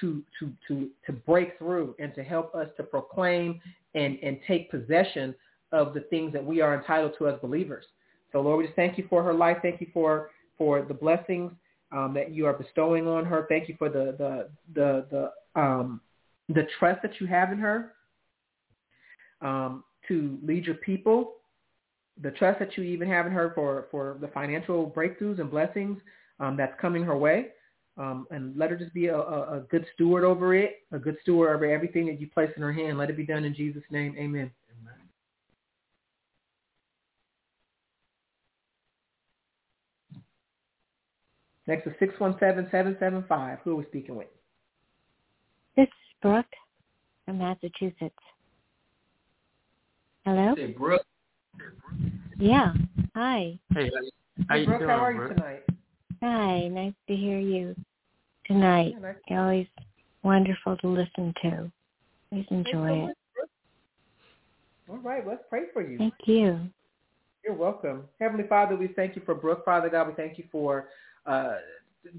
Speaker 5: to to to to break through and to help us to proclaim and and take possession of the things that we are entitled to as believers. So Lord, we just thank you for her life. Thank you for for the blessings um, that you are bestowing on her. Thank you for the the the the um, the trust that you have in her um, to lead your people. The trust that you even have in her for for the financial breakthroughs and blessings um, that's coming her way. Um, and let her just be a, a, a good steward over it, a good steward over everything that you place in her hand. Let it be done in Jesus' name. Amen.
Speaker 4: Amen.
Speaker 5: Next is 617-775. Who are we speaking with?
Speaker 8: This is Brooke from Massachusetts. Hello?
Speaker 4: Say, Brooke.
Speaker 8: Yeah. Hi.
Speaker 4: Hey, how you, how
Speaker 5: Hey,
Speaker 4: you
Speaker 5: Brooke,
Speaker 4: doing,
Speaker 5: how are you tonight?
Speaker 8: Hi. Nice to hear you tonight.
Speaker 5: Yeah, nice-
Speaker 8: Always wonderful to listen to. Please
Speaker 5: Thanks so
Speaker 8: enjoy it.
Speaker 5: All right, let's pray for you.
Speaker 8: Thank you.
Speaker 5: You're welcome. Heavenly Father, we thank you for Brooke. Father God, we thank you for uh,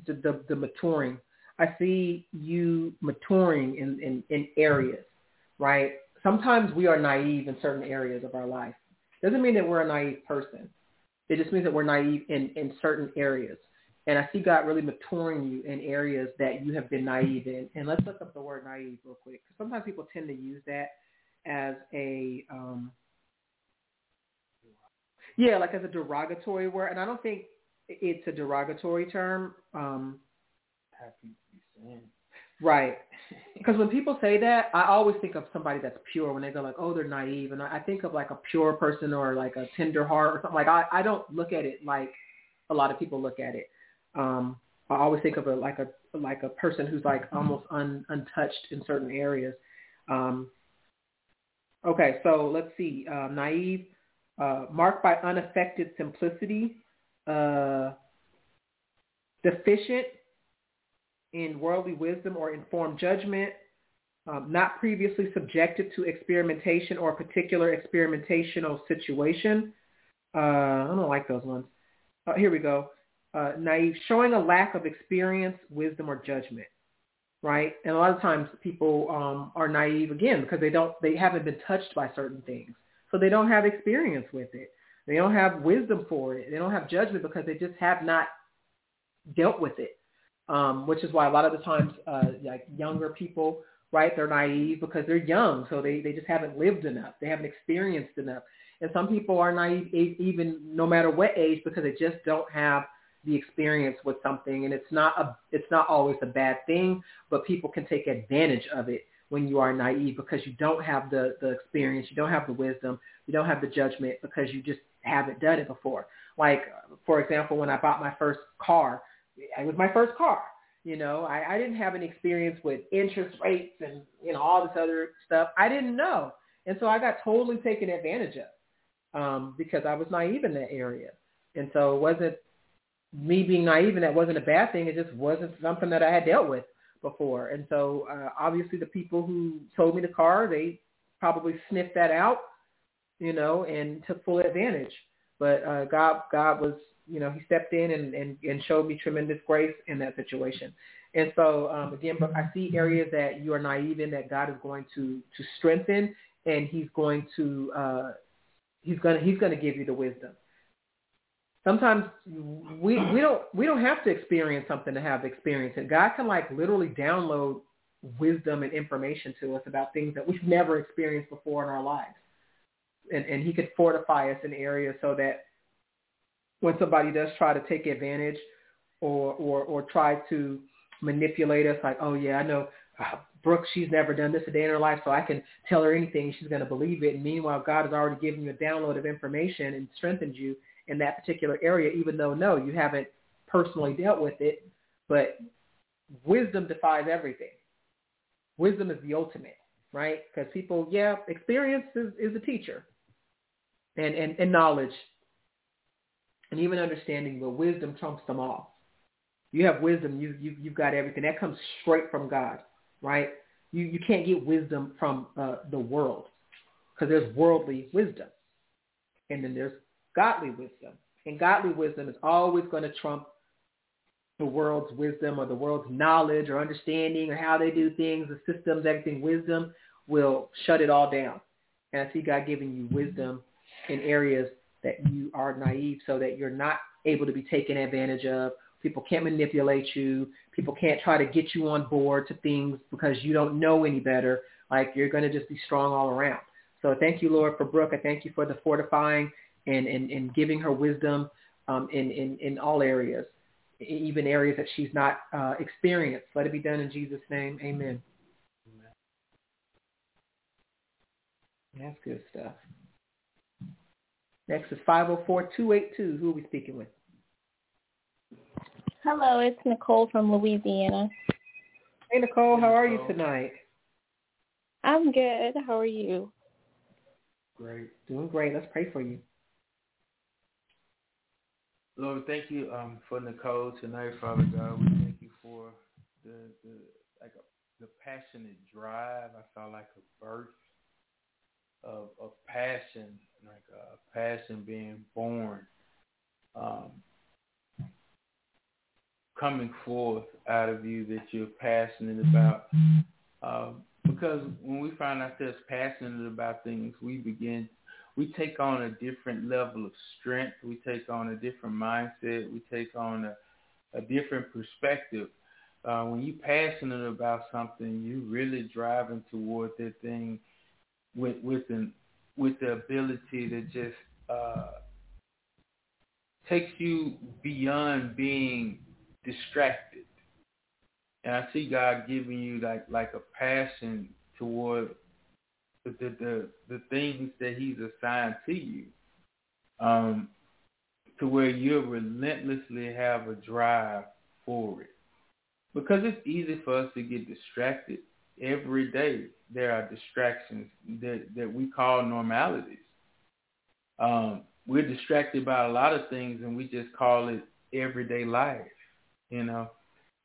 Speaker 5: the, the, the maturing. I see you maturing in, in, in areas, right? Sometimes we are naive in certain areas of our life. Doesn't mean that we're a naive person. It just means that we're naive in, in certain areas. And I see God really maturing you in areas that you have been naive in. And let's look up the word naive real quick. Because sometimes people tend to use that as a um, yeah, like as a derogatory word, and I don't think it's a derogatory term. Um,
Speaker 4: Happy to be saying.
Speaker 5: right. Because when people say that, I always think of somebody that's pure. When they go like, "Oh, they're naive," and I I think of like a pure person or like a tender heart or something. Like I, I don't look at it like a lot of people look at it. Um, I always think of it like a like a person who's like almost un, untouched in certain areas. Um, okay, so let's see. Uh, naive, uh, marked by unaffected simplicity, uh, deficient in worldly wisdom or informed judgment, um, not previously subjected to experimentation or particular experimentational situation. Uh, I don't like those ones. Uh, here we go. Uh, naive, showing a lack of experience, wisdom, or judgment. Right, and a lot of times people um, are naive again because they don't, they haven't been touched by certain things, so they don't have experience with it. They don't have wisdom for it. They don't have judgment because they just have not dealt with it. Um, which is why a lot of the times, uh, like younger people, right, they're naive because they're young, so they, they just haven't lived enough. They haven't experienced enough. And some people are naive even no matter what age because they just don't have the experience with something. And it's not a, it's not always a bad thing, but people can take advantage of it when you are naive because you don't have the, the experience, you don't have the wisdom, you don't have the judgment because you just haven't done it before. Like, for example, when I bought my first car, it was my first car. You know, I, I didn't have any experience with interest rates and, you know, all this other stuff. I didn't know. And so I got totally taken advantage of um, because I was naive in that area. And so it wasn't me being naive and that wasn't a bad thing. It just wasn't something that I had dealt with before. And so uh, obviously the people who sold me the car, they probably sniffed that out, you know, and took full advantage. But uh, God, God was, you know, he stepped in and, and, and showed me tremendous grace in that situation. And so um, again, but I see areas that you are naive in that God is going to to strengthen, and He's going to uh, He's gonna He's gonna give you the wisdom. Sometimes we we don't we don't have to experience something to have experience it. God can like literally download wisdom and information to us about things that we've never experienced before in our lives. And, and he could fortify us in areas so that when somebody does try to take advantage or, or, or try to manipulate us like, oh yeah, I know uh, Brooke, she's never done this a day in her life, so I can tell her anything. She's going to believe it. And meanwhile, God has already given you a download of information and strengthened you in that particular area, even though, no, you haven't personally dealt with it. But wisdom defies everything. Wisdom is the ultimate, right? Because people, yeah, experience is, is a teacher and, and, and knowledge and even understanding, but wisdom trumps them all. You have wisdom, you, you, you've got everything. That comes straight from God right? You, you can't get wisdom from uh, the world because there's worldly wisdom. And then there's godly wisdom. And godly wisdom is always going to trump the world's wisdom or the world's knowledge or understanding or how they do things, the systems, everything. Wisdom will shut it all down. And I see God giving you wisdom in areas that you are naive so that you're not able to be taken advantage of People can't manipulate you. People can't try to get you on board to things because you don't know any better. Like you're going to just be strong all around. So thank you, Lord, for Brooke. I thank you for the fortifying and, and, and giving her wisdom um, in, in, in all areas, even areas that she's not uh, experienced. Let it be done in Jesus' name. Amen. That's good stuff. Next is 504-282. Who are we speaking with?
Speaker 6: Hello, it's Nicole from Louisiana.
Speaker 5: Hey, Nicole, how are you tonight?
Speaker 6: I'm good. How are you?
Speaker 4: Great.
Speaker 5: Doing great. Let's pray for you.
Speaker 4: Lord, thank you um, for Nicole tonight, Father God. We thank you for the, the like a, the passionate drive. I felt like a birth of of passion, like a passion being born. Um, coming forth out of you that you're passionate about. Um, because when we find ourselves passionate about things, we begin, we take on a different level of strength. We take on a different mindset. We take on a, a different perspective. Uh, when you're passionate about something, you're really driving toward that thing with with an, with the ability to just uh, takes you beyond being distracted. And I see God giving you like like a passion toward the the the, the things that He's assigned to you, um, to where you'll relentlessly have a drive for it. Because it's easy for us to get distracted every day. There are distractions that that we call normalities. Um, we're distracted by a lot of things, and we just call it everyday life you know.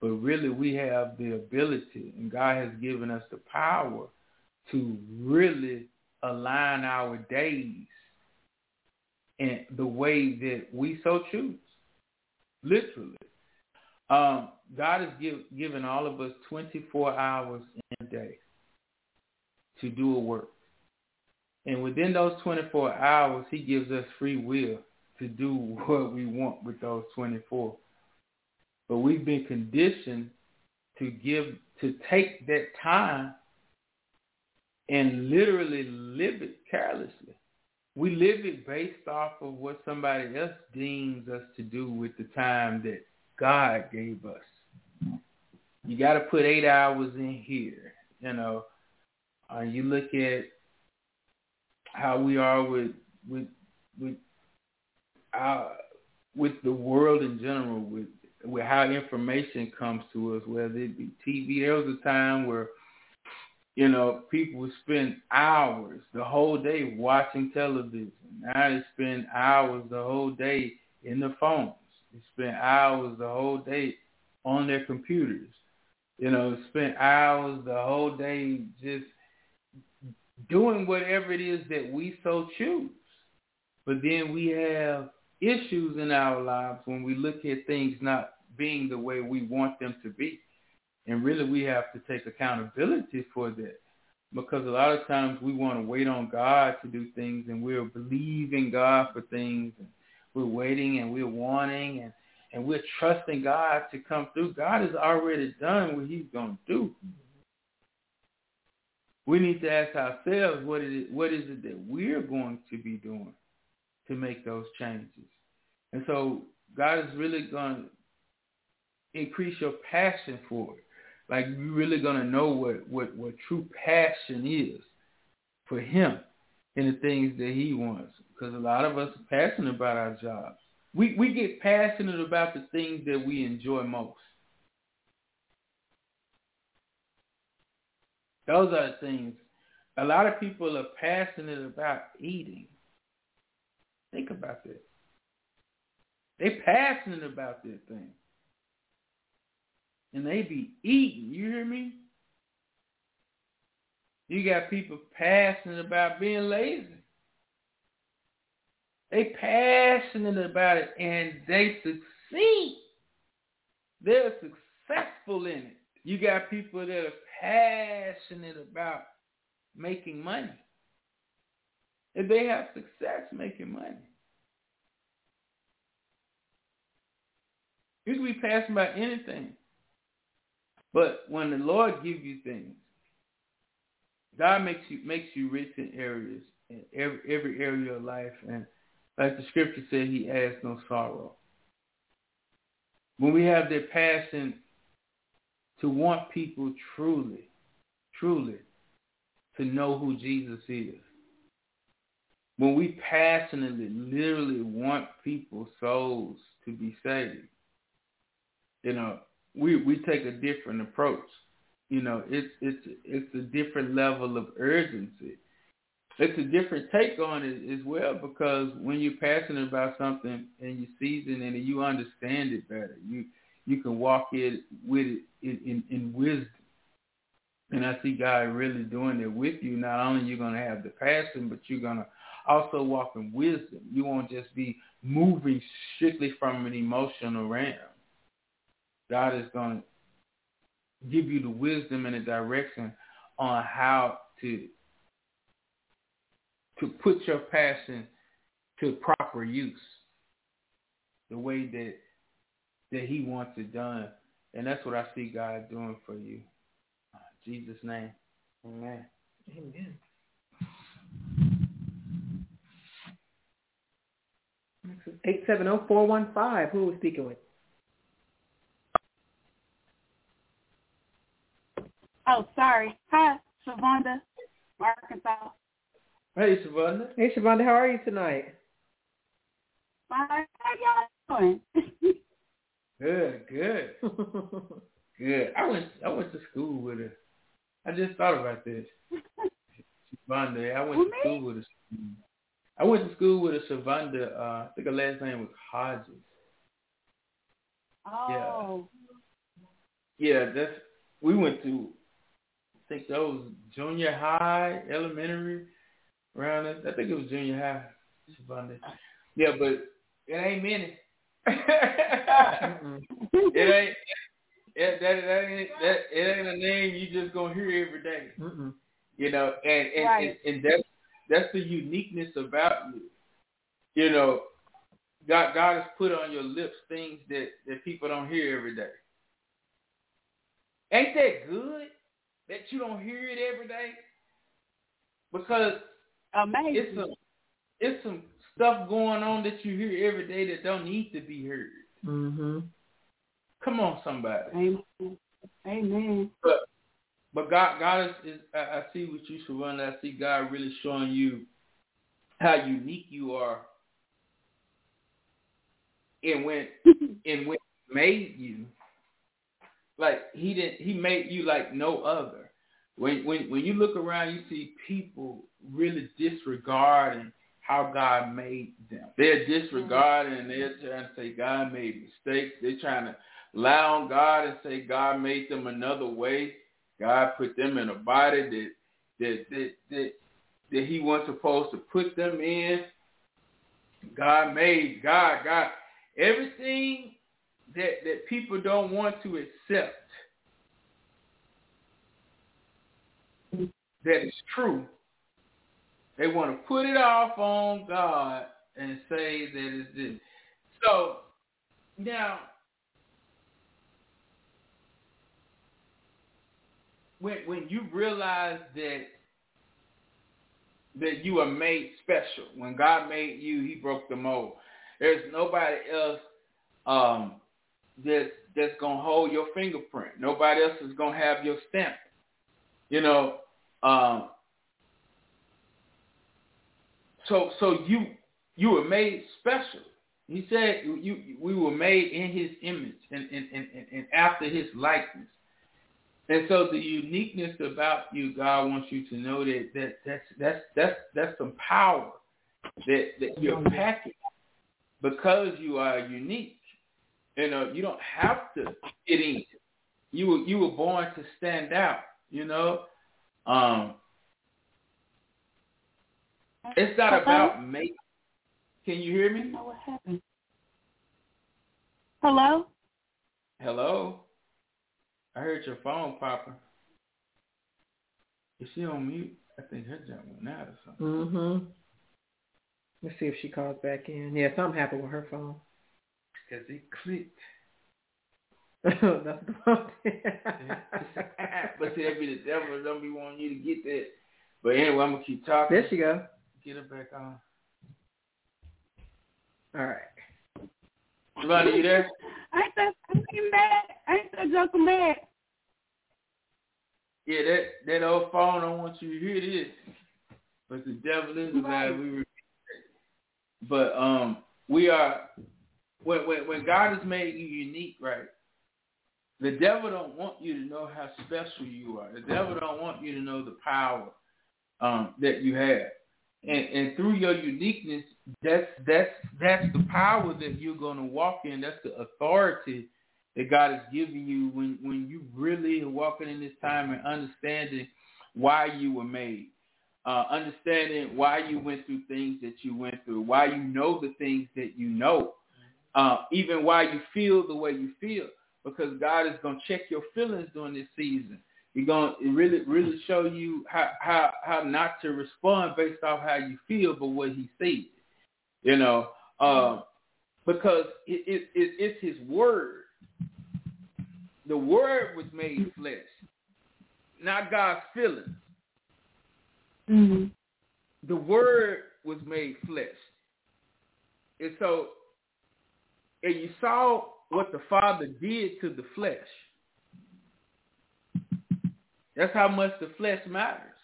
Speaker 4: But really, we have the ability, and God has given us the power to really align our days in the way that we so choose, literally. Um, God has give, given all of us 24 hours in a day to do a work. And within those 24 hours, he gives us free will to do what we want with those 24. But we've been conditioned to give to take that time and literally live it carelessly. We live it based off of what somebody else deems us to do with the time that God gave us. You got to put eight hours in here. You know, uh, you look at how we are with with with our with the world in general, with with how information comes to us, whether it be TV. There was a time where, you know, people would spend hours the whole day watching television. Now they spend hours the whole day in the phones. They spend hours the whole day on their computers. You know, spend hours the whole day just doing whatever it is that we so choose. But then we have issues in our lives when we look at things not being the way we want them to be. And really we have to take accountability for that. Because a lot of times we want to wait on God to do things and we're believing God for things and we're waiting and we're wanting and, and we're trusting God to come through. God has already done what he's going to do. We need to ask ourselves what is it what is it that we're going to be doing to make those changes. And so God is really going to increase your passion for it. Like you're really going to know what, what, what true passion is for him and the things that he wants. Because a lot of us are passionate about our jobs. We, we get passionate about the things that we enjoy most. Those are things. A lot of people are passionate about eating. Think about that. They passionate about that thing. And they be eating, you hear me? You got people passionate about being lazy. They passionate about it and they succeed. They're successful in it. You got people that are passionate about making money. And they have success making money. You can be passionate about anything. But when the Lord gives you things, God makes you makes you rich in areas in every every area of life, and like the scripture said, He adds no sorrow. When we have that passion to want people truly, truly to know who Jesus is, when we passionately, literally want people's souls to be saved, you know, we we take a different approach. You know, it's it's it's a different level of urgency. It's a different take on it as well because when you're passionate about something and you season it and you understand it better, you you can walk it with it in, in, wisdom. And I see God really doing it with you. Not only you're going to have the passion, but you're going to also walk in wisdom. You won't just be moving strictly from an emotional realm. God is going to give you the wisdom and the direction on how to to put your passion to proper use, the way that that He wants it done, and that's what I see God doing for you. In Jesus' name, Amen.
Speaker 5: Amen. Eight seven zero four one five. Who are we speaking with?
Speaker 9: Oh, sorry. Hi, Shavonda, Arkansas.
Speaker 4: Hey, Shavonda.
Speaker 5: Hey, Shavonda, how are you tonight?
Speaker 9: Fine. How y'all doing?
Speaker 4: Good, good, good. I went, I went to school with her. I just thought about this. Shavonda, I went
Speaker 9: With
Speaker 4: to school with her. I went to school with a Shavonda. Uh, I think her last name was Hodges.
Speaker 9: oh.
Speaker 4: Yeah, that's. We went to. I think that was junior high, elementary, around that. I think it was junior high. Shavonda. Yeah, but it ain't many. It ain't. It, that, that ain't that it ain't a name you just gonna hear every day.
Speaker 5: Mm-mm.
Speaker 4: You know, and and,
Speaker 9: Right.
Speaker 4: and and that's that's the uniqueness about you. You know, God God has put on your lips things that that people don't hear every day. Ain't that good that you don't hear it every day? Because
Speaker 9: Amazing.
Speaker 4: it's some it's some stuff going on that you hear every day that don't need to be heard.
Speaker 5: Mm-hmm.
Speaker 4: Come on, somebody.
Speaker 9: Amen. Amen.
Speaker 4: But but God God is, is I, I see what you Shavonda, I see God really showing you how unique you are and when and when he made you like he didn't he made you like no other. When when when you look around you see people really disregarding how God made them. They're mm-hmm. disregarding and they're trying to say God made mistakes. They're trying to lie on God and say God made them another way. God put them in a body that that that that, that He wasn't supposed to put them in. God made God God everything that that people don't want to accept that is true. They want to put it off on God and say that it's this. So now when when you realize that that you are made special. When God made you, He broke the mold. There's nobody else um, that that's gonna hold your fingerprint. Nobody else is gonna have your stamp. You know. Um, so so you you were made special. He said you we were made in His image and and, and, and after His likeness. And so the uniqueness about you, God wants you to know that, that that's that's that's that's some power that that you're packing because you are unique. You know, you don't have to fit in. You were you were born to stand out. You know, um, it's not about making. Can you hear me?
Speaker 9: I don't know what happened. Hello?
Speaker 4: Hello. I heard your phone popping. Is she on mute? I think her jump went out or something.
Speaker 5: Mm-hmm. Let's see if she calls back in. Yeah, something happened with her phone.
Speaker 4: Because it clicked.
Speaker 5: That's
Speaker 4: but see, that be the devil. Don't be wanting you to get that. But anyway, I'm to keep talking.
Speaker 5: there she go.
Speaker 4: Get her back on.
Speaker 5: All right.
Speaker 4: Savannah, you there?
Speaker 9: I Ain't that fucking bad? Ain't that joking bad?
Speaker 4: Yeah, that that old phone don't want you to hear this. But the devil is
Speaker 9: Right.
Speaker 4: alive. We were, but um, we are when when when God has made you unique, right? The devil don't want you to know how special you are. The devil don't want you to know the power um, that you have, and and through your uniqueness, that's that's that's the power that you're going to walk in. That's the authority that God is giving you when when you really are walking in this time and understanding why you were made, uh, understanding why you went through things that you went through, why you know the things that you know, uh, even why you feel the way you feel, because God is going to check your feelings during this season. He's going to really really show you how how how not to respond based off how you feel, but what He sees. You know, uh, because it, it, it, it's His word the word was made flesh, not God's feelings.
Speaker 9: Mm-hmm.
Speaker 4: The word was made flesh. And so, and you saw what the Father did to the flesh. That's how much the flesh matters.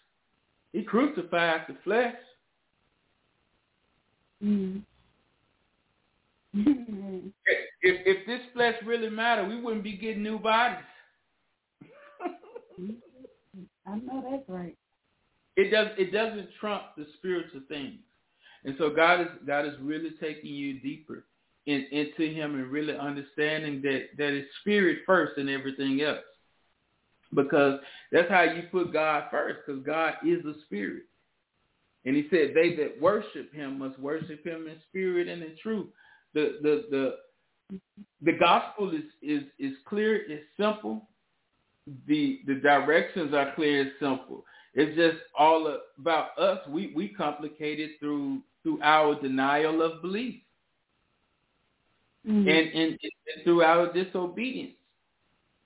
Speaker 4: He crucifies the flesh.
Speaker 9: Mm-hmm.
Speaker 4: If if this flesh really mattered, we wouldn't be getting new bodies.
Speaker 9: I know that's right.
Speaker 4: it does it doesn't trump the spiritual things. And so God is God is really taking you deeper in, into him and really understanding that that is spirit first and everything else. Because that's how you put God first, because God is a spirit. And he said, They that worship him must worship him in spirit and in truth. The the the the gospel is, is, is clear, it's simple. The the directions are clear, it's simple. It's just all about us. We we complicate it through through our denial of belief
Speaker 9: Mm-hmm.
Speaker 4: and, and, and through our disobedience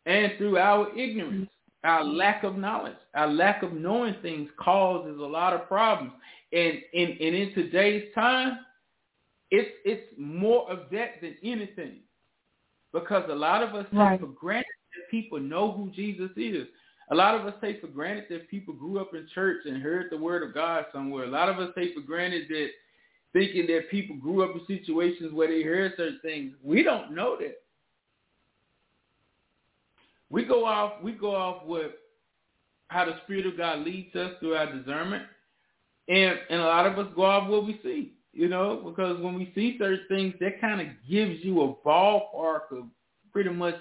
Speaker 4: and through our ignorance, our lack of knowledge, our lack of knowing things causes a lot of problems. And in and in today's time, it's it's more of that than anything, because a lot of us
Speaker 9: Right.
Speaker 4: take for granted that people know who Jesus is. A lot of us take for granted that people grew up in church and heard the word of God somewhere. A lot of us take for granted that thinking that people grew up in situations where they heard certain things. We don't know that. We go off we go off with how the Spirit of God leads us through our discernment. And and a lot of us go off what we see, you know, because when we see certain things, that kind of gives you a ballpark of pretty much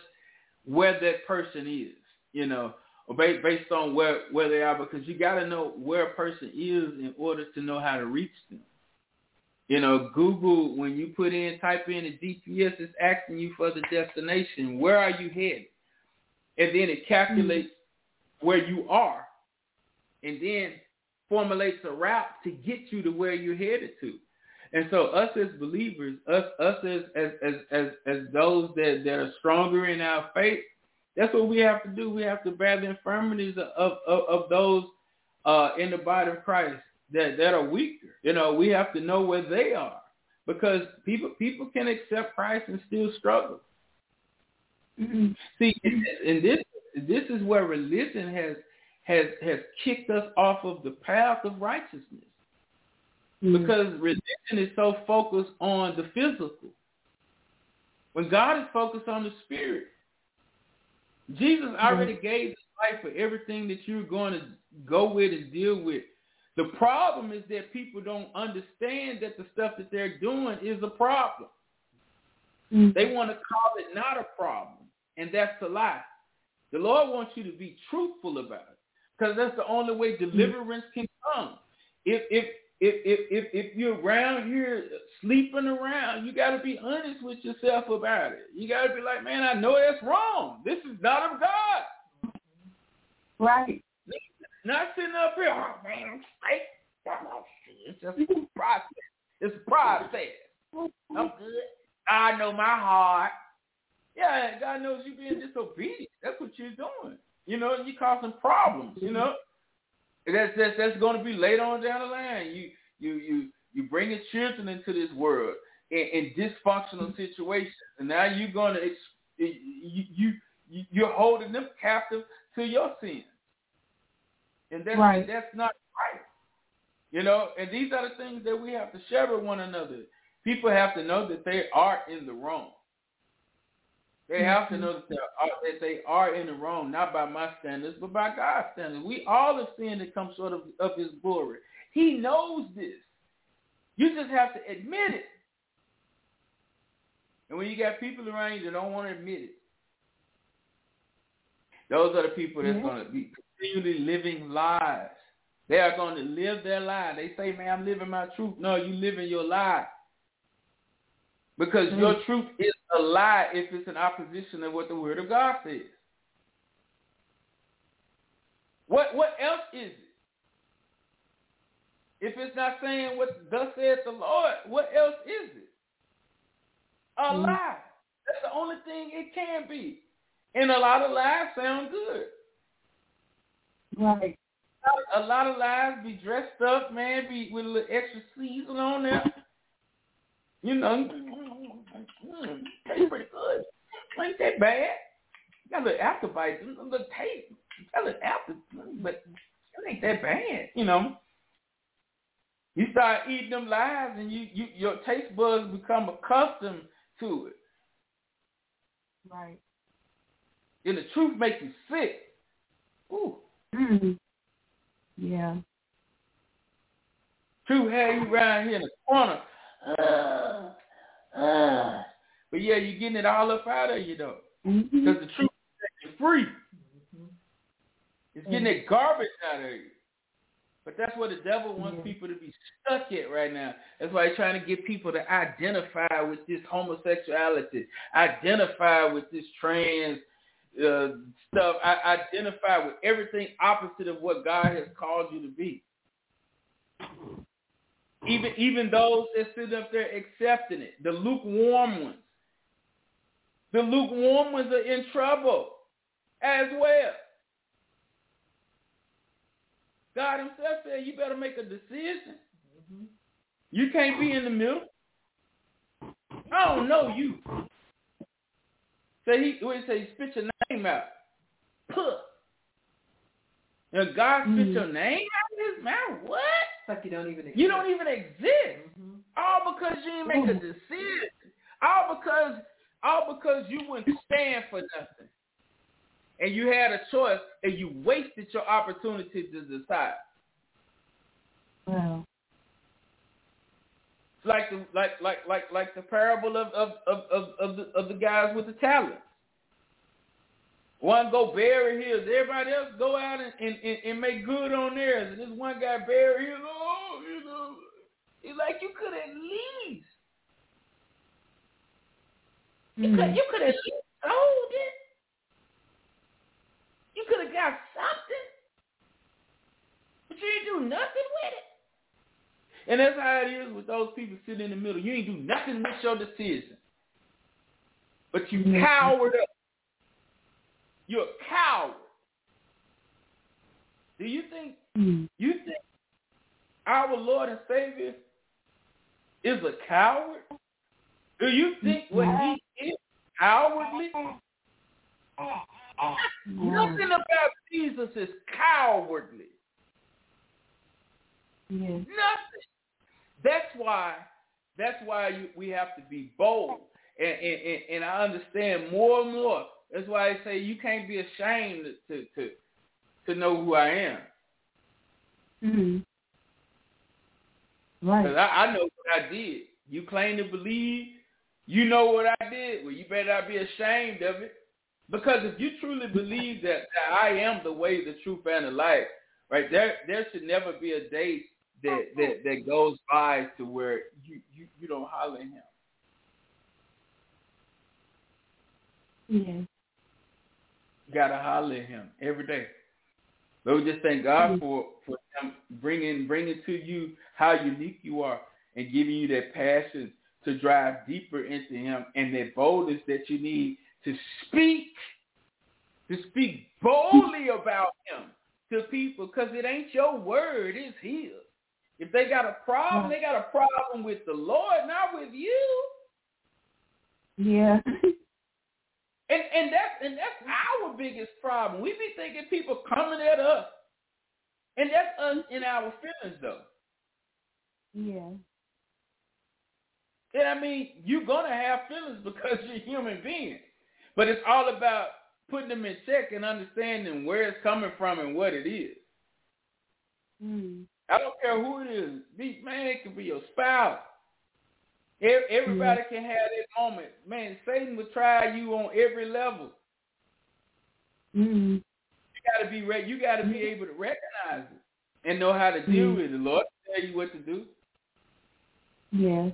Speaker 4: where that person is, you know, or based, based on where, where they are, because you got to know where a person is in order to know how to reach them. You know, Google, when you put in, type in a GPS, it's asking you for the destination. Where are you headed? And then it calculates where you are and then formulates a route to get you to where you're headed to. And so us as believers, us us as as as as, as those that, that are stronger in our faith, that's what we have to do. We have to bear the infirmities of of, of those uh, in the body of Christ that that are weaker. You know, we have to know where they are because people people can accept Christ and still struggle.
Speaker 9: Mm-hmm.
Speaker 4: See, and this this is where religion has has has kicked us off of the path of righteousness
Speaker 9: Mm-hmm.
Speaker 4: because religion is so focused on the physical. When God is focused on the spirit, Jesus already gave his life for everything that you're going to go with and deal with. The problem is that people don't understand that the stuff that they're doing is a problem.
Speaker 9: Mm-hmm.
Speaker 4: They want to call it not a problem, and that's a lie. The Lord wants you to be truthful about it because that's the only way mm. deliverance can come. If if if if if, if you're around here sleeping around, you got to be honest with yourself about it. You got to be like, man, I know that's wrong. This is not of God.
Speaker 9: Right.
Speaker 4: Not sitting up here, oh man, I'm straight. It's just a process. It's a process. I'm good. I know my heart. Yeah, God knows you being disobedient. That's what you're doing. You know, you're causing problems. You know, that's that's that's going to be later on down the line. You you you you bringing children into this world in, in dysfunctional situations, and now you're going to you you you- you're holding them captive to your sins, and that's
Speaker 9: Right.
Speaker 4: that's not right. You know, and these are the things that we have to share with one another. People have to know that they are in the wrong. They mm-hmm. have to know that they are, that they are in the wrong, not by my standards, but by God's standards. We all have sinned and come short of, of His glory. He knows this. You just have to admit it. And when you got people around you that don't want to admit it, those are the people that's mm-hmm.
Speaker 9: Yeah.
Speaker 4: going to be continually living lies. They are going to live their lie. They say, man, I'm living my truth. No, you're living your lie. Because your mm-hmm. truth is a lie if it's in opposition to what the word of God says. What what else is it? If it's not saying what thus saith the Lord, what else is it? A
Speaker 9: Mhm.
Speaker 4: lie. That's the only thing it can be. And a lot of lies sound good.
Speaker 9: Right.
Speaker 4: A lot of lies be dressed up, man, be with a little extra season on there. You know, mm, tastes pretty good. Ain't that bad. Got a little after bite, a little taste, got a little after, but it ain't that bad, you know. You start eating them lies, and you, you your taste buds become accustomed to it.
Speaker 9: Right.
Speaker 4: And the truth makes you sick. Ooh,
Speaker 9: Mm-hmm. Yeah.
Speaker 4: truth had you around here in the corner. Uh, uh. But yeah, you're getting it all up out of you though.
Speaker 9: Mm-hmm.
Speaker 4: Because the truth is setting you free. It's getting that garbage out of you. But that's what the devil wants people to be stuck at right now. That's why he's trying to get people to identify with this homosexuality, identify with this trans uh, stuff, I identify with everything opposite of what God has called you to be. Even even those that sit up there accepting it, the lukewarm ones. The lukewarm ones are in trouble as well. God himself said you better make a decision. You can't be in the middle. I don't know you. So he what he say, he spit your name out. Puh. Now God spit
Speaker 9: Mm.
Speaker 4: your name out of his mouth? What?
Speaker 5: Like you don't even exist.
Speaker 4: You don't even exist.
Speaker 5: Mhm.
Speaker 4: All because you didn't make a decision. All because all because you wouldn't stand for nothing. And you had a choice and you wasted your opportunity to decide.
Speaker 9: Wow.
Speaker 4: Like the like like like like the parable of of of of, of the of the guys with the talents. One go bury his, everybody else go out and, and, and, and make good on theirs. And this one guy bury his, oh, you know, he's like you could at least You
Speaker 9: Mm.
Speaker 4: could you could have sold it. You could have got something. But you didn't do nothing with it. And that's how it is with those people sitting in the middle. You ain't do nothing with your decision. But you
Speaker 9: Mhm.
Speaker 4: cowered up. You're a coward. Do you think
Speaker 9: Mm.
Speaker 4: you think our Lord and Savior is a coward? Do you think what he is cowardly? Nothing about Jesus is cowardly. Nothing. That's why. That's why you, we have to be bold, and and and I understand more and more. That's why I say you can't be ashamed to to to know who I am.
Speaker 9: Mm-hmm.
Speaker 4: Because
Speaker 9: Right.
Speaker 4: I, I know what I did. You claim to believe, you know what I did. Well, you better not be ashamed of it. Because if you truly believe that, that I am the way, the truth, and the life, right there, there should never be a day that that, that goes by to where you, you, you don't holler at him.
Speaker 9: Yes.
Speaker 4: You gotta holler at him every day. So we just thank God
Speaker 9: Mhm.
Speaker 4: for for him bringing bringing to you how unique you are and giving you that passion to drive deeper into Him and that boldness that you need to speak to speak boldly about Him to people because it ain't your word, it's His. If they got a problem, they got a problem with the Lord, not with you.
Speaker 9: Yeah.
Speaker 4: And and that's and that's our biggest problem. We be thinking people coming at us, and that's us in our feelings though.
Speaker 9: yeah.
Speaker 4: And I mean, you're gonna have feelings because you're a human being, but it's all about putting them in check and understanding where it's coming from and what it is.
Speaker 9: Mm.
Speaker 4: I don't care who it is. Be, man, it could be your spouse. E- Everybody can have that moment. Man, Satan will try you on every level.
Speaker 9: Mm.
Speaker 4: You gotta be re- you gotta be able to recognize it and know how to deal
Speaker 9: Mhm.
Speaker 4: with it. The Lord will tell you what to do.
Speaker 9: Yeah.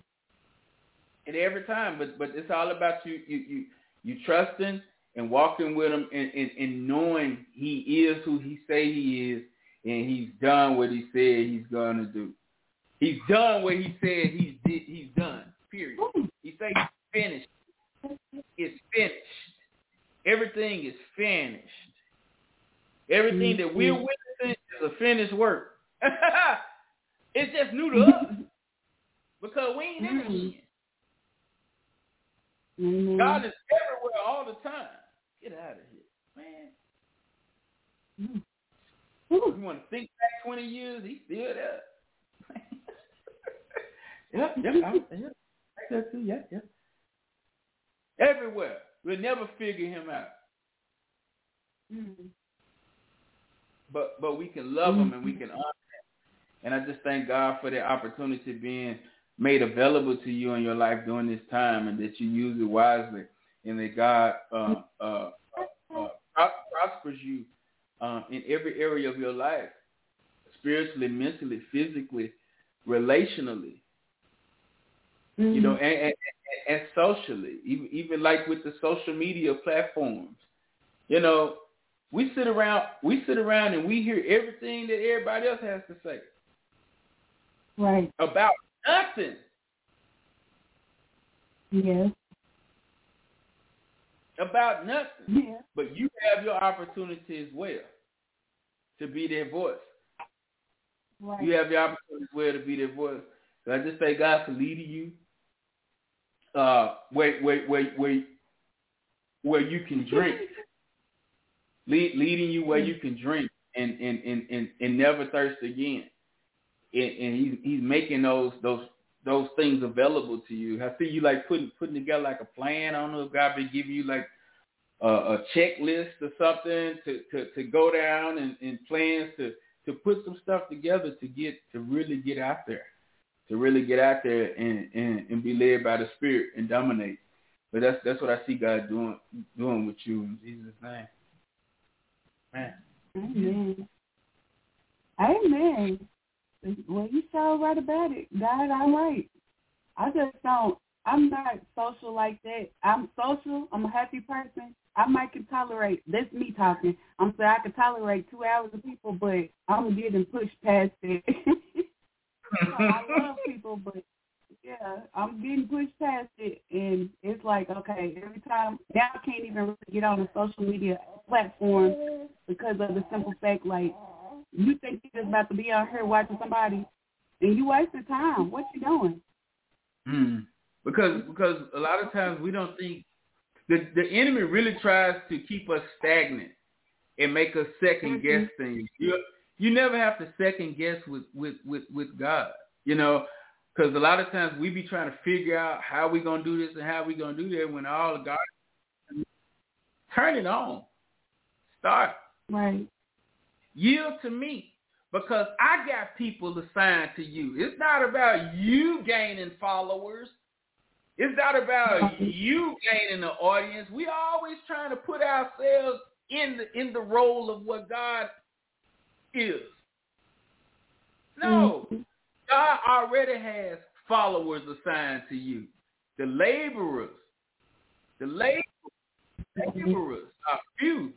Speaker 4: And every time, but but it's all about you you you you trusting and walking with him and, and, and knowing he is who he say he is and he's done what he said he's gonna do. He's done what he said he's did he's done. Period. He say he's finished. It's finished. Everything is finished. Everything that we're mm-hmm. witnessing is a finished work. it's just new to us because we ain't in it
Speaker 9: mm-hmm.
Speaker 4: yet.
Speaker 9: Amen. Mm-hmm.
Speaker 4: God is everywhere all the time. Get out of here, man. Mm.
Speaker 9: Ooh.
Speaker 4: You want to think back 20 years, he's still there. yep, yep, I'm, yep. I said too, yep, yep. Everywhere. We'll never figure him out.
Speaker 9: Mm.
Speaker 4: But but we can love him and we can honor him. And I just thank God for the opportunity being made available to you in your life during this time and that you use it wisely and that God uh, uh, uh, uh, prospers you um, in every area of your life, spiritually, mentally, physically, relationally,
Speaker 9: Mm.
Speaker 4: you know, and, and, and, socially, even, even like with the social media platforms. You know, we sit around, we sit around and we hear everything that everybody else has to say
Speaker 9: Right.
Speaker 4: about nothing.
Speaker 9: Yes.
Speaker 4: About nothing.
Speaker 9: Yeah.
Speaker 4: But you have your opportunity as well to be their voice.
Speaker 9: Right.
Speaker 4: You have your opportunity as well to be their voice. So I just thank God for leading you uh, where, where, where, where, where you can drink. Lead, leading you where you can drink and, and, and, and, and never thirst again. And, and he's, he's making those, those, those things available to you. I see you like putting, putting together like a plan. I don't know if God been giving you like a, a checklist or something to, to, to go down and, and plans to, to put some stuff together to get, to really get out there to really get out there and, and, and be led by the Spirit and dominate. But that's that's what I see God doing doing with you in Jesus' name. Man.
Speaker 9: Amen. Amen. Well, you so right about it. God, all right. I just don't. I'm not social like that. I'm social. I'm a happy person. I might can tolerate. That's me talking. I'm saying I can tolerate two hours of people, but I'm getting pushed past it. I love people, but yeah, I'm getting pushed past it, and it's like okay, every time now I can't even really get on a social media platform because of the simple fact like you think you're just about to be out here watching somebody and you wasting time. What you doing?
Speaker 4: Hmm. Because because a lot of times we don't think the the enemy really tries to keep us stagnant and make us second guess
Speaker 9: Mm-hmm.
Speaker 4: things. You you never have to second guess with with with with God. You know, because a lot of times we be trying to figure out how we gonna do this and how we gonna do that when all of God turn it on, start
Speaker 9: Right.
Speaker 4: yield to me because I got people assigned to you. It's not about you gaining followers. It's not about you gaining the audience. We always trying to put ourselves in the in the role of what God is. No, mm-hmm. God already has followers assigned to you. The laborers, the laborers, mm-hmm. laborers are few,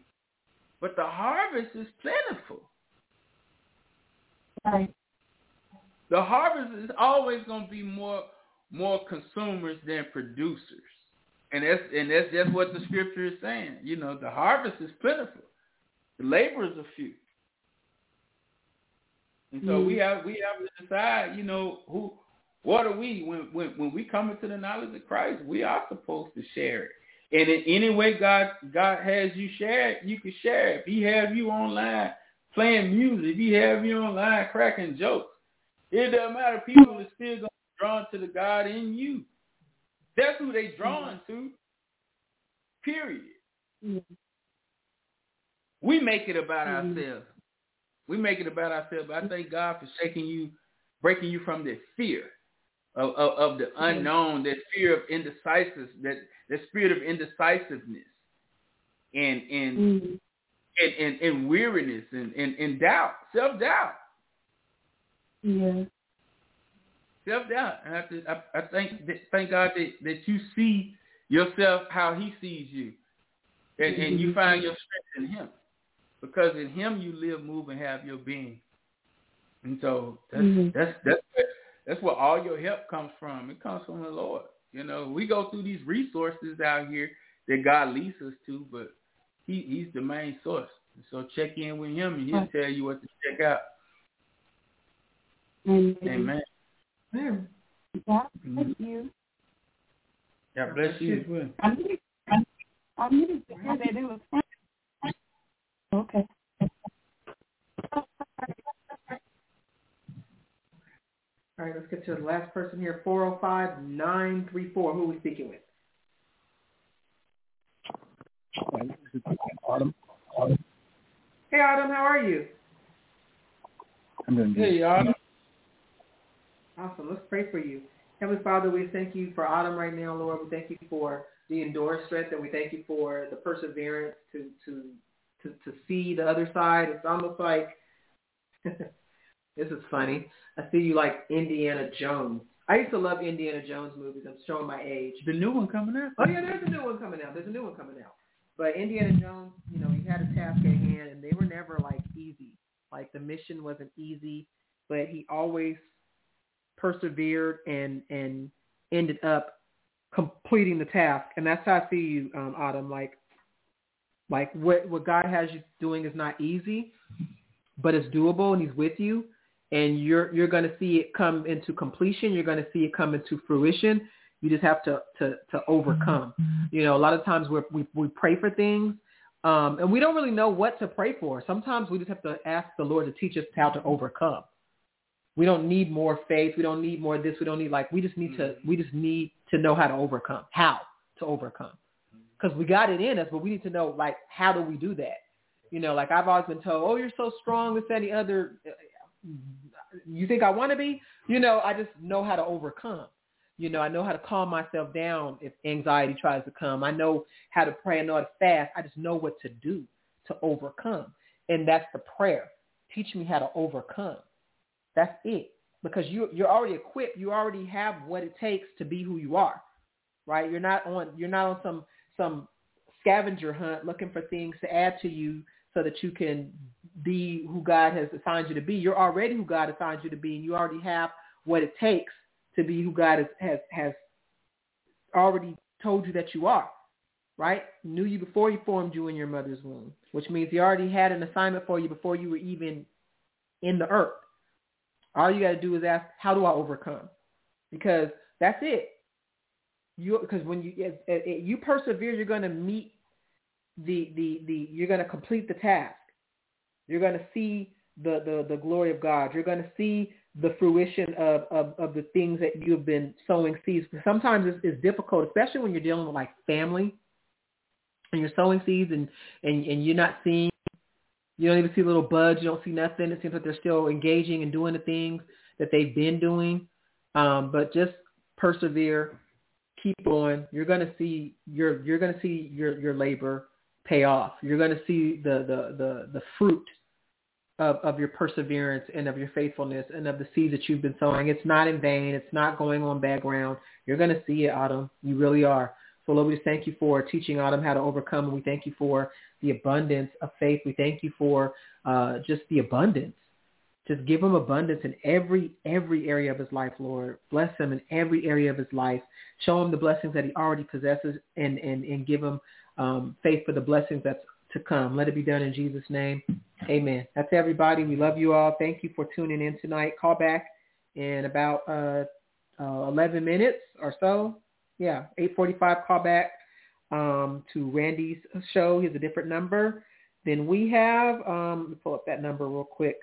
Speaker 4: but the harvest is plentiful.
Speaker 9: Right.
Speaker 4: The harvest is always going to be more more consumers than producers, and that's and that's just what the scripture is saying. You know, the harvest is plentiful, the laborers are few, and so we have we have to decide. You know, who what are we when when when we come into the knowledge of Christ? We are supposed to share it. And in any way God God has you share it, you can share it. If He have you online playing music, if He have you online cracking jokes, it doesn't matter. People are still gonna be drawn to the God in you. That's who they drawn to. Period. We make it about
Speaker 9: Mhm.
Speaker 4: ourselves. We make it about ourselves. But I thank God for shaking you, breaking you from that fear of, of, of the unknown, that fear of indecisiveness, that the spirit of indecisiveness, and and
Speaker 9: Mhm.
Speaker 4: and, and, and weariness and, and, and doubt, self doubt,
Speaker 9: Yeah.
Speaker 4: self doubt. And I, just, I, I thank thank God that, that you see yourself how He sees you, and, and you
Speaker 9: Mhm.
Speaker 4: find your strength in Him, because in Him you live, move, and have your being. And so that's
Speaker 9: Mhm.
Speaker 4: that's that's where, that's where all your help comes from. It comes from the Lord. You know, we go through these resources out here that God leads us to, but He He's the main source. So check in with Him, and He'll tell you what to check out.
Speaker 9: Amen.
Speaker 4: Amen.
Speaker 5: Man,
Speaker 9: God bless you.
Speaker 4: God bless you.
Speaker 9: I needed, I, I to hear that it was fun. Okay.
Speaker 5: All right, let's get to the last person here. 405-934. Who are we speaking with?
Speaker 10: Autumn. Autumn.
Speaker 5: Hey, Autumn, how are you?
Speaker 10: I'm doing good.
Speaker 4: Hey, y'all.
Speaker 5: Awesome. Let's pray for you. Heavenly Father, we thank you for Autumn right now, Lord. We thank you for the endurance strength, and we thank you for the perseverance to to to, to see the other side. It's almost like this is funny. I see you like Indiana Jones. I used to love Indiana Jones movies. I'm showing my age.
Speaker 4: The new one coming out.
Speaker 5: Oh yeah, there's a new one coming out. There's a new one coming out. But Indiana Jones, you know, he had a task at hand, and they were never like easy. Like the mission wasn't easy, but he always persevered and and ended up completing the task. And that's how I see you, um, Autumn. Like, like what what God has you doing is not easy, but it's doable, and He's with you. And you're you're going to see it come into completion. You're going to see it come into fruition. You just have to to to overcome. You know, a lot of times we we we pray for things, um, and we don't really know what to pray for. Sometimes we just have to ask the Lord to teach us how to overcome. We don't need more faith. We don't need more this. We don't need like we just need to we just need to know how to overcome. How to overcome? Because we got it in us, but we need to know like how do we do that? You know, like I've always been told, oh, you're so strong, this, any other. You think I want to be? You know, I just know how to overcome. You know, I know how to calm myself down if anxiety tries to come. I know how to pray. I know how to fast. I just know what to do to overcome. And that's the prayer. Teach me how to overcome. That's it. Because you you're already equipped. You already have what it takes to be who you are. Right? You're not on you're not on some some scavenger hunt looking for things to add to you so that you can be who God has assigned you to be. You're already who God assigned you to be and you already have what it takes to be who God has has, has already told you that you are. Right? Knew you before he formed you in your mother's womb, which means he already had an assignment for you before you were even in the earth. All you got to do is ask, how do I overcome? Because that's it. You because when you you persevere, you're going to meet the the the you're going to complete the task. You're going to see the the the glory of God. You're going to see the fruition of, of, of the things that you've been sowing seeds. Sometimes it's, it's difficult, especially when you're dealing with like family and you're sowing seeds and, and, and you're not seeing, you don't even see little buds, you don't see nothing. It seems like they're still engaging and doing the things that they've been doing. Um, but just persevere, keep going. You're going to see your, you're going to see your, your labor pay off. You're going to see the, the, the, the fruit of, of your perseverance and of your faithfulness and of the seeds that you've been sowing. It's not in vain. It's not going on background. You're going to see it, Autumn. You really are. So Lord, we just thank you for teaching Autumn how to overcome. We thank you for the abundance of faith. We thank you for uh, just the abundance. Just give him abundance in every every area of his life, Lord. Bless him in every area of his life. Show him the blessings that he already possesses and, and, and give him um, faith for the blessings that's to come. Let it be done in Jesus' name. Amen. That's everybody. We love you all. Thank you for tuning in tonight. Call back in about uh, uh, 11 minutes or so. Yeah, 8.45 call back um, to Randy's show. He has a different number than we have. Um, let me pull up that number real quick.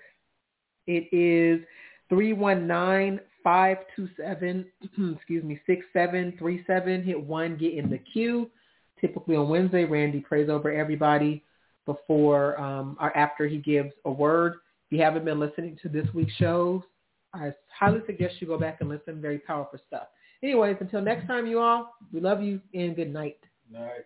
Speaker 5: It is 319-527, excuse me, 6737. Hit one, get in the queue. Typically on Wednesday, Randy prays over everybody before um, or after he gives a word. If you haven't been listening to this week's shows, I highly suggest you go back and listen. Very powerful stuff. Anyways, until next time, you all, we love you and good night.
Speaker 4: Night.